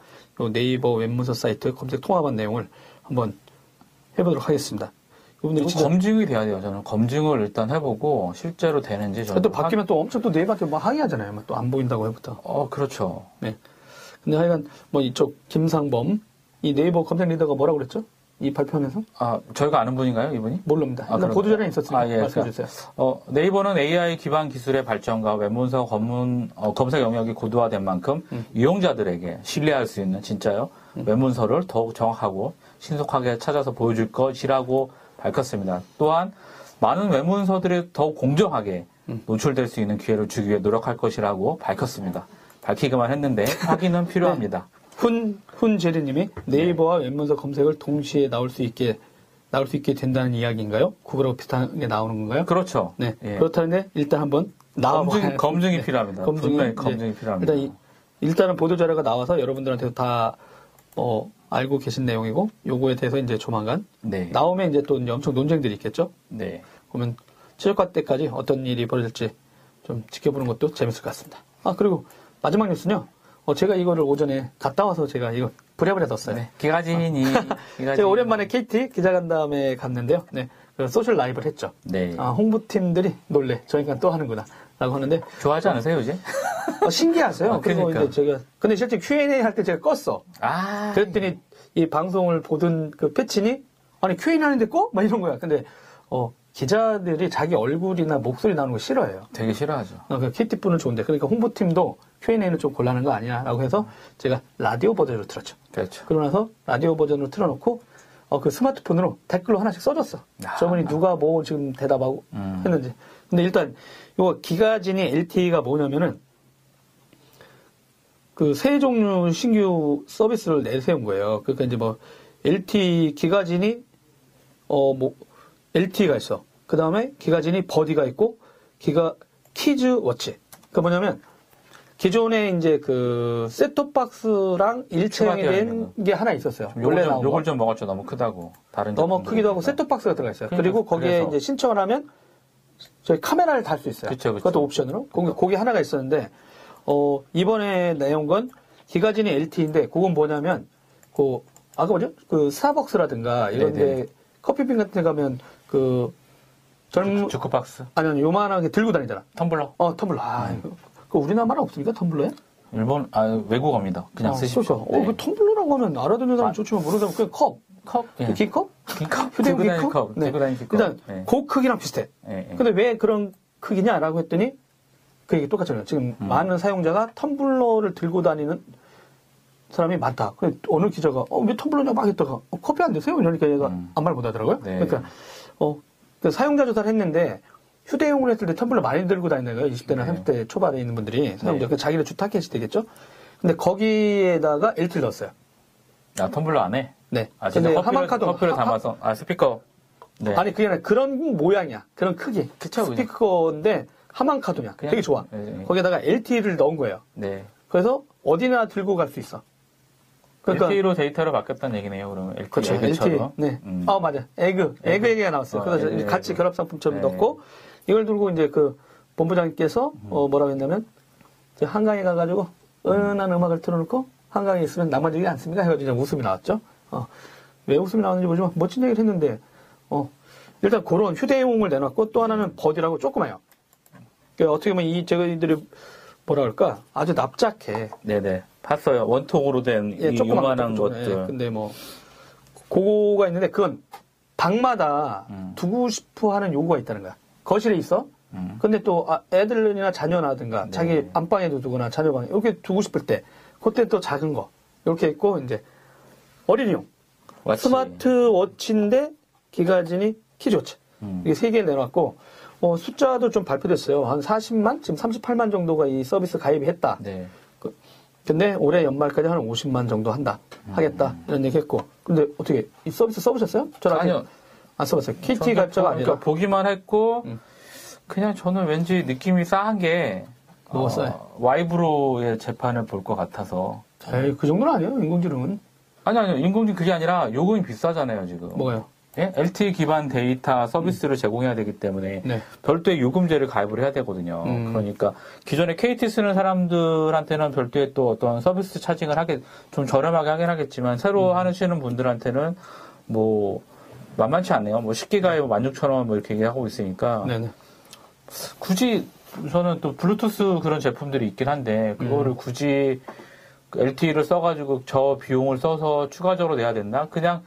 Speaker 1: 요 네이버 웹문서 사이트 검색 통합한 내용을 한번 해보도록 하겠습니다. 이분들이 진짜
Speaker 2: 검증이 돼야 돼요. 저는 검증을 일단 해보고 실제로 되는지 저는
Speaker 1: 또 바뀌면 또 엄청 또 네이버한테 뭐 항의하잖아요. 또 안 보인다고 해부터.
Speaker 2: 어 그렇죠.
Speaker 1: 네. 근데 하여간 뭐 이쪽 김상범 이 네이버 검색 리더가 뭐라고 그랬죠? 이 발표하면서?
Speaker 2: 아, 저희가 아는 분인가요, 이분이?
Speaker 1: 모릅니다.
Speaker 2: 아?
Speaker 1: 보도자료에 있었으니까
Speaker 2: 아, 예,
Speaker 1: 말씀해 주세요.
Speaker 2: 어, 네이버는 AI 기반 기술의 발전과 외문서 검문, 어, 검색 영역이 고도화된 만큼
Speaker 1: 음.
Speaker 2: 이용자들에게 신뢰할 수 있는 진짜요 외문서를 더욱 정확하고 신속하게 찾아서 보여줄 것이라고 밝혔습니다. 또한 많은 외문서들이 더욱 공정하게
Speaker 1: 음.
Speaker 2: 노출될 수 있는 기회를 주기 위해 노력할 것이라고 밝혔습니다. 밝히기만 했는데 확인은 <laughs> 필요합니다.
Speaker 1: 훈, 훈 제리님이 네이버와 웹문서 검색을 동시에 나올 수 있게, 나올 수 있게 된다는 이야기인가요? 구글하고 비슷한 게 나오는 건가요?
Speaker 2: 그렇죠.
Speaker 1: 네.
Speaker 2: 예.
Speaker 1: 그렇다는데 일단 한번 나와봐야
Speaker 2: 검증, 검증이
Speaker 1: 네.
Speaker 2: 필요합니다.
Speaker 1: 검증이,
Speaker 2: 분명히
Speaker 1: 네.
Speaker 2: 검증이 필요합니다.
Speaker 1: 일단 이, 일단은 보도 자료가 나와서 여러분들한테 다, 어, 알고 계신 내용이고, 요거에 대해서 이제 조만간
Speaker 2: 네.
Speaker 1: 나오면 이제 또 이제 엄청 논쟁들이 있겠죠?
Speaker 2: 네.
Speaker 1: 그러면 최저가 때까지 어떤 일이 벌어질지 좀 지켜보는 것도 재밌을 것 같습니다. 아, 그리고 마지막 뉴스는요. 어, 제가 이거를 오전에 갔다 와서 제가 이거 부랴부랴 넣었어요.
Speaker 2: 네. 기가진이 기가진. <laughs>
Speaker 1: 제가 오랜만에 KT 기자간담회 갔는데요. 네. 그 소셜 라이브를 했죠.
Speaker 2: 네.
Speaker 1: 아, 홍보팀들이 놀래. 저희가 또 하는구나. 라고 하는데,
Speaker 2: 좋아하지 않으세요, 이제?
Speaker 1: 어, 신기하세요.
Speaker 2: 아,
Speaker 1: 그리고
Speaker 2: 그러니까.
Speaker 1: 이제 제가, 근데 실제 Q&A 할 때 제가 껐어.
Speaker 2: 아.
Speaker 1: 그랬더니 이 방송을 보던 그 패친이 아니 Q&A 하는데 꺼? 막 이런 거야. 근데 어 기자들이 자기 얼굴이나 목소리 나오는 거 싫어해요.
Speaker 2: 되게 싫어하죠.
Speaker 1: 어, 그 KT 분은 좋은데 그러니까 홍보팀도 Q&A는 좀 곤란한 거 아니야라고 해서 제가 라디오 버전으로 틀었죠.
Speaker 2: 그렇죠.
Speaker 1: 그러고 나서 라디오 버전으로 틀어놓고 어, 그 스마트폰으로 댓글로 하나씩 써줬어.
Speaker 2: 아.
Speaker 1: 저분이 누가 뭐 지금 대답하고
Speaker 2: 음.
Speaker 1: 했는지. 근데 일단 요 기가진이 LTE가 뭐냐면은 그 세 종류 신규 서비스를 내세운 거예요. 그러니까 이제 뭐 LTE 기가지니 어 뭐 LTE가 있어. 그 다음에 기가지니 버디가 있고 기가 키즈 워치. 그 뭐냐면 기존에 이제 그 셋톱박스랑 일체형이 된 게 하나 있었어요.
Speaker 2: 요걸
Speaker 1: 원래
Speaker 2: 좀,
Speaker 1: 나온
Speaker 2: 요걸
Speaker 1: 거.
Speaker 2: 좀 먹었죠. 너무 크다고. 다른
Speaker 1: 너무. 크기도 하고 셋톱박스가 들어가 있어요.
Speaker 2: 그러니까
Speaker 1: 그리고 거기에
Speaker 2: 그래서.
Speaker 1: 이제 신청을 하면 저희 카메라를 달 수 있어요.
Speaker 2: 그쵸, 그쵸.
Speaker 1: 것도 옵션으로. 거기, 거기 하나가 있었는데 어 이번에 나온 건 기가진이 LTE인데 그건 뭐냐면 그 아까 뭐죠? 그 스타벅스라든가 이런데
Speaker 2: 네네.
Speaker 1: 커피빈 같은 데 가면 그 젊은
Speaker 2: 주크박스,
Speaker 1: 아니면 요만하게 들고 다니잖아.
Speaker 2: 텀블러.
Speaker 1: 어 텀블러. 아 이거 그 우리나라 말 없습니까 텀블러에?
Speaker 2: 일본, 아, 외국어입니다. 그냥
Speaker 1: 아,
Speaker 2: 쓰십시오.
Speaker 1: 그렇죠. 어, 그 텀블러라고 하면 알아듣는 사람
Speaker 2: 아.
Speaker 1: 좋지만 모르는 사람 그냥 컵.
Speaker 2: 컵. 예.
Speaker 1: 그 긴컵?
Speaker 2: 긴컵.
Speaker 1: 휴대용 긴컵?
Speaker 2: 컵.
Speaker 1: 네.
Speaker 2: 컵.
Speaker 1: 일단
Speaker 2: 예.
Speaker 1: 그 크기랑 비슷해.
Speaker 2: 예, 예.
Speaker 1: 근데 왜 그런 크기냐라고 했더니 그 얘기 똑같잖아요. 지금
Speaker 2: 음.
Speaker 1: 많은 사용자가 텀블러를 들고 다니는 사람이 많다. 어느 기자가 어, 왜 텀블러냐 막 했다가 어, 커피 안 드세요? 이러니까 얘가
Speaker 2: 음.
Speaker 1: 아무 말 못 하더라고요.
Speaker 2: 네.
Speaker 1: 그러니까 어, 그 사용자 조사를 했는데 휴대용으로 했을 때 텀블러 많이 들고 다니는 거예요. 20대나
Speaker 2: 네.
Speaker 1: 30대 초반에 있는 분들이 사용자.
Speaker 2: 네.
Speaker 1: 그 자기를 주 타겟이 되겠죠. 근데 거기에다가 LTE를 넣었어요.
Speaker 2: 아, 텀블러 안에?
Speaker 1: 네.
Speaker 2: 아, 진짜
Speaker 1: 근데
Speaker 2: 커피를,
Speaker 1: 하마카도
Speaker 2: 커피를 담아서. 아, 스피커. 네.
Speaker 1: 아니 그게 아니라 그런 모양이야. 그런 크기.
Speaker 2: 그쵸.
Speaker 1: 스피커인데 Harman
Speaker 2: Kardon이야.
Speaker 1: 되게 좋아.
Speaker 2: 네, 네.
Speaker 1: 거기에다가 LTE를 넣은 거예요.
Speaker 2: 네.
Speaker 1: 그래서 어디나 들고 갈 수 있어. 그러니까
Speaker 2: LTE로 데이터를 바꿨다는 얘기네요, 그러면. LTE.
Speaker 1: 그렇죠. LTE. 네.
Speaker 2: 음.
Speaker 1: 아 맞아. 에그. 에그
Speaker 2: 에그.
Speaker 1: 얘기가 나왔어요.
Speaker 2: 어,
Speaker 1: 그래서
Speaker 2: 에그,
Speaker 1: 같이. 결합 상품처럼
Speaker 2: 네.
Speaker 1: 넣고 이걸 들고 이제 그 본부장님께서
Speaker 2: 음.
Speaker 1: 어, 뭐라고 했냐면 한강에 가가지고 은은한 음악을 틀어놓고 한강에 있으면 낭만적이지 않습니까? 해가지고 이제 웃음이 나왔죠. 어, 왜 웃음이 나왔는지 모르지만 멋진 얘기를 했는데 어, 일단 그런 휴대용을 내놨고 또 하나는 버디라고 조그마요. 그러니까 어떻게 보면 이 제가 이들이 뭐라 그럴까 아주 납작해.
Speaker 2: 네네. 봤어요. 원통으로 된
Speaker 1: 예,
Speaker 2: 이
Speaker 1: 조그만
Speaker 2: 요만한
Speaker 1: 것들. 예, 근데 뭐 그거가 있는데 그건 방마다
Speaker 2: 음.
Speaker 1: 두고 싶어 하는 요구가 있다는 거야. 거실에 있어.
Speaker 2: 음.
Speaker 1: 근데 또 아, 애들이나 자녀나든가
Speaker 2: 네.
Speaker 1: 자기 안방에도 두거나 자녀방 이렇게 두고 싶을 때 그때 또 작은 거 이렇게 있고 이제 어린이용
Speaker 2: watch.
Speaker 1: 스마트 워치인데 기가지니 키즈워치
Speaker 2: 음.
Speaker 1: 이게 세 개를 내놨고 어, 숫자도 좀 발표됐어요. 한 40만 지금 38만 정도가 이 서비스 가입이 했다.
Speaker 2: 네.
Speaker 1: 근데 올해 연말까지 한 50만 정도 한다 하겠다 이런 얘기 했고 근데 어떻게 이 서비스 써보셨어요? 아직
Speaker 2: 아니요.
Speaker 1: 안 써봤어요 KT 가입자가
Speaker 2: 보-
Speaker 1: 아니라
Speaker 2: 그러니까 보기만 했고
Speaker 1: 음.
Speaker 2: 그냥 저는 왠지 느낌이 싸한 게
Speaker 1: 뭐가
Speaker 2: 어,
Speaker 1: 싸요?
Speaker 2: 와이브로의 재판을 볼 것 같아서
Speaker 1: 에이 그 정도는 아니에요 인공지능은
Speaker 2: 아니 아니요 인공지능 그게 아니라 요금이 비싸잖아요 지금
Speaker 1: 뭐가요?
Speaker 2: 예? LTE 기반 데이터 서비스를 제공해야 되기 때문에
Speaker 1: 네
Speaker 2: 별도의 요금제를 가입을 해야 되거든요.
Speaker 1: 음.
Speaker 2: 그러니까 기존에 KT 쓰는 사람들한테는 별도의 또 어떤 서비스 차징을 하게 좀 저렴하게 하긴 하겠지만 새로
Speaker 1: 음.
Speaker 2: 하시는 분들한테는 뭐 만만치 않네요. 뭐 10기가에 16,000원 뭐 이렇게 얘기하고 있으니까
Speaker 1: 네네
Speaker 2: 굳이 저는 또 블루투스 그런 제품들이 있긴 한데 그거를
Speaker 1: 음.
Speaker 2: 굳이 LTE를 써가지고 저 비용을 써서 추가적으로 내야 된다? 그냥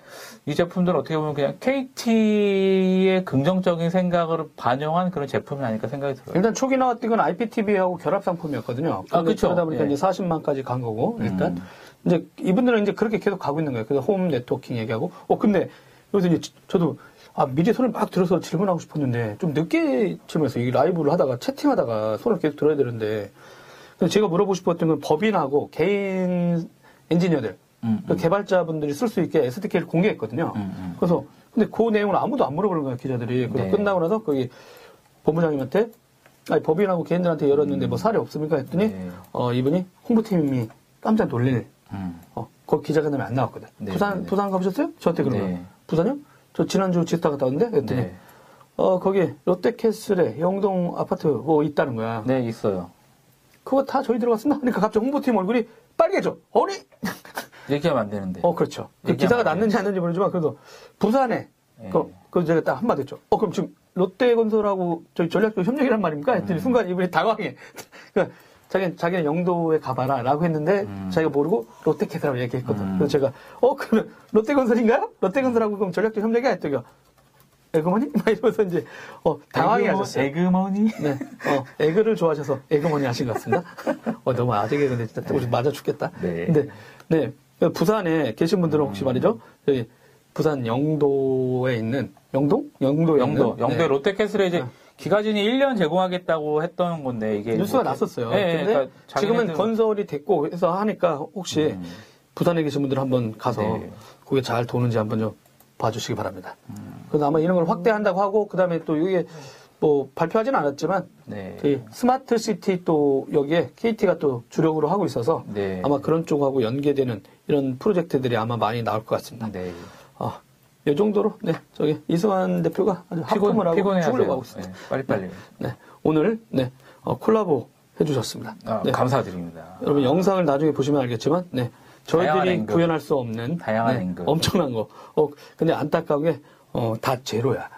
Speaker 2: 이 제품들은 어떻게 보면 그냥 KT의 긍정적인 생각을 반영한 그런 제품이 아닐까 생각이 들어요.
Speaker 1: 일단 초기 나왔던 건 IPTV하고 결합 상품이었거든요.
Speaker 2: 아, 그쵸.
Speaker 1: 그러다 보니까
Speaker 2: 예.
Speaker 1: 이제 40만까지 간 거고, 일단.
Speaker 2: 음.
Speaker 1: 이제 이분들은 이제 그렇게 계속 가고 있는 거예요. 그래서 홈 네트워킹 얘기하고. 어, 근데 여기서 이제 저도 아, 미리 손을 막 들어서 질문하고 싶었는데 좀 늦게 질문했어요. 이 라이브를 하다가 채팅하다가 손을 계속 들어야 되는데. 제가 물어보고 싶었던 건 법인하고 개인 엔지니어들,
Speaker 2: 음,
Speaker 1: 그 개발자분들이 쓸 수 있게 SDK를 공개했거든요.
Speaker 2: 음, 음.
Speaker 1: 그래서 근데 그 내용을 아무도 안 물어보는 거예요 기자들이. 그래서
Speaker 2: 네.
Speaker 1: 끝나고 나서 거기 본부장님한테 아니 법인하고 개인들한테 열었는데 뭐 사례 없습니까 했더니
Speaker 2: 음. 네.
Speaker 1: 어 이분이 홍보팀이 깜짝 놀릴
Speaker 2: 음.
Speaker 1: 어, 거 기자간담회 안 나왔거든.
Speaker 2: 네,
Speaker 1: 부산
Speaker 2: 네, 네.
Speaker 1: 부산 가보셨어요? 저한테 그런
Speaker 2: 네.
Speaker 1: 부산요? 저 지난주 지스타 갔다 왔는데
Speaker 2: 네.
Speaker 1: 어 거기 롯데캐슬에 영동 아파트 뭐 있다는 거야.
Speaker 2: 네, 있어요.
Speaker 1: 그거 다 저희 들어갔습니다. 그러니까 갑자기 홍보팀 얼굴이 빨개져. 어리? <laughs>
Speaker 2: 얘기하면 안 되는데.
Speaker 1: 어 그렇죠. 그 기사가
Speaker 2: 안
Speaker 1: 났는지 안 났는지 모르지만 그래도 부산에
Speaker 2: 네.
Speaker 1: 그, 그 제가 딱 한마디 했죠. 어 그럼 지금 롯데건설하고 저희 전략적 협력이란 말입니까?
Speaker 2: 음.
Speaker 1: 했더니 순간 이분이 당황해. <laughs> 그러니까 자기는 자기는 영도에 가봐라 라고 했는데
Speaker 2: 음.
Speaker 1: 자기가 모르고 롯데캐슬라고 얘기했거든.
Speaker 2: 음.
Speaker 1: 그래서 제가 어 그러면 롯데건설인가요? 롯데건설하고 그럼 전략적 협력이 했더니 에그머니? 막 이러면서 이제 어 당황해 하셨어요.
Speaker 2: 에그머니?
Speaker 1: 네. 어, 에그를 좋아하셔서 에그머니 하신 것 같습니다. 어, 너무 아재 개그인데 진짜 우리 맞아 죽겠다.
Speaker 2: 네.
Speaker 1: 근데, 네. 부산에 계신 분들은 혹시
Speaker 2: 음.
Speaker 1: 말이죠. 여기 부산 영도에 있는, 영동? 영도, 있는.
Speaker 2: 영도의
Speaker 1: 네.
Speaker 2: 롯데캐슬에 이제
Speaker 1: 네.
Speaker 2: 기가진이 1년 제공하겠다고 했던 건데 이게
Speaker 1: 뉴스가
Speaker 2: 뭐
Speaker 1: 났었어요.
Speaker 2: 네,
Speaker 1: 근데
Speaker 2: 그러니까
Speaker 1: 지금은 건설이 됐고 해서 하니까 혹시
Speaker 2: 음.
Speaker 1: 부산에 계신 분들 한번 가서
Speaker 2: 네.
Speaker 1: 그게 잘 도는지 한번 좀 봐주시기 바랍니다.
Speaker 2: 음.
Speaker 1: 그래서 아마 이런 걸 확대한다고 하고 그 다음에 또 이게 뭐 발표하진 않았지만
Speaker 2: 네.
Speaker 1: 그 스마트 시티 또 여기에 KT가 또 주력으로 하고 있어서
Speaker 2: 네.
Speaker 1: 아마 그런 쪽하고 연계되는 이런 프로젝트들이 아마 많이 나올 것 같습니다.
Speaker 2: 네.
Speaker 1: 아, 이 정도로 네 저기 이승환 대표가 아주
Speaker 2: 피곤,
Speaker 1: 하고. 죽으려고 하고 있습니다.
Speaker 2: 네, 빨리빨리.
Speaker 1: 네, 오늘 네 어, 콜라보 해주셨습니다.
Speaker 2: 아,
Speaker 1: 네,
Speaker 2: 감사드립니다.
Speaker 1: 여러분 영상을 나중에 보시면 알겠지만 네 저희들이
Speaker 2: 앵글.
Speaker 1: 구현할 수 없는
Speaker 2: 다양한
Speaker 1: 네,
Speaker 2: 앵글.
Speaker 1: 엄청난 거. 어 근데 안타까운 게 어 다 제로야.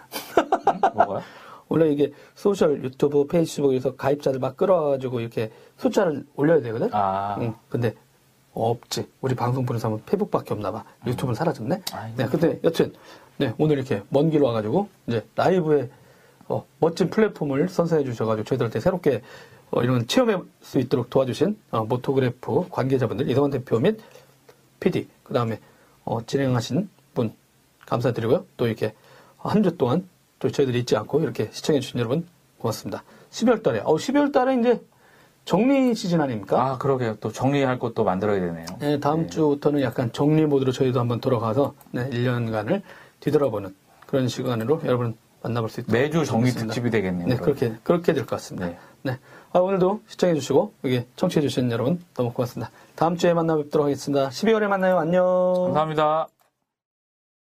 Speaker 2: 뭐가요? <laughs>
Speaker 1: 원래 이게 소셜 유튜브 페이스북에서 가입자들 막 끌어가지고 이렇게 숫자를 올려야 되거든.
Speaker 2: 아.
Speaker 1: 응, 근데 없지. 우리 방송 보는 사람은 페북밖에 없나 봐. 유튜브는 사라졌네.
Speaker 2: 아이고.
Speaker 1: 네, 근데 여튼 네 오늘 이렇게 먼 길 와가지고 이제 라이브에 어, 멋진 플랫폼을 선사해 주셔가지고 저희들한테 새롭게 어, 이런 체험할 수 있도록 도와주신 어, 모토그래프 관계자분들 이성환 대표 및 PD 그 다음에 진행하신 분 감사드리고요. 또 이렇게 한 주 동안 또 저희들이 잊지 않고 이렇게 시청해 주신 여러분 고맙습니다. 12월 달에 어 12월 달에 이제 정리 시즌 아닙니까?
Speaker 2: 아, 그러게요. 또 정리할 것도 만들어야 되네요.
Speaker 1: 네, 다음
Speaker 2: 네.
Speaker 1: 주부터는 약간 정리 모드로 저희도 한번 돌아가서 네, 1년간을 뒤돌아보는 그런 시간으로 여러분 만나볼 수 있도록
Speaker 2: 매주 정리. 특집이 되겠네요.
Speaker 1: 네. 그렇게 그렇게 될 것 같습니다.
Speaker 2: 네.
Speaker 1: 네. 아, 오늘도 시청해 주시고 여기 청취해 주신 여러분 너무 고맙습니다. 다음 주에 만나 뵙도록 하겠습니다. 12월에 만나요. 안녕.
Speaker 2: 감사합니다.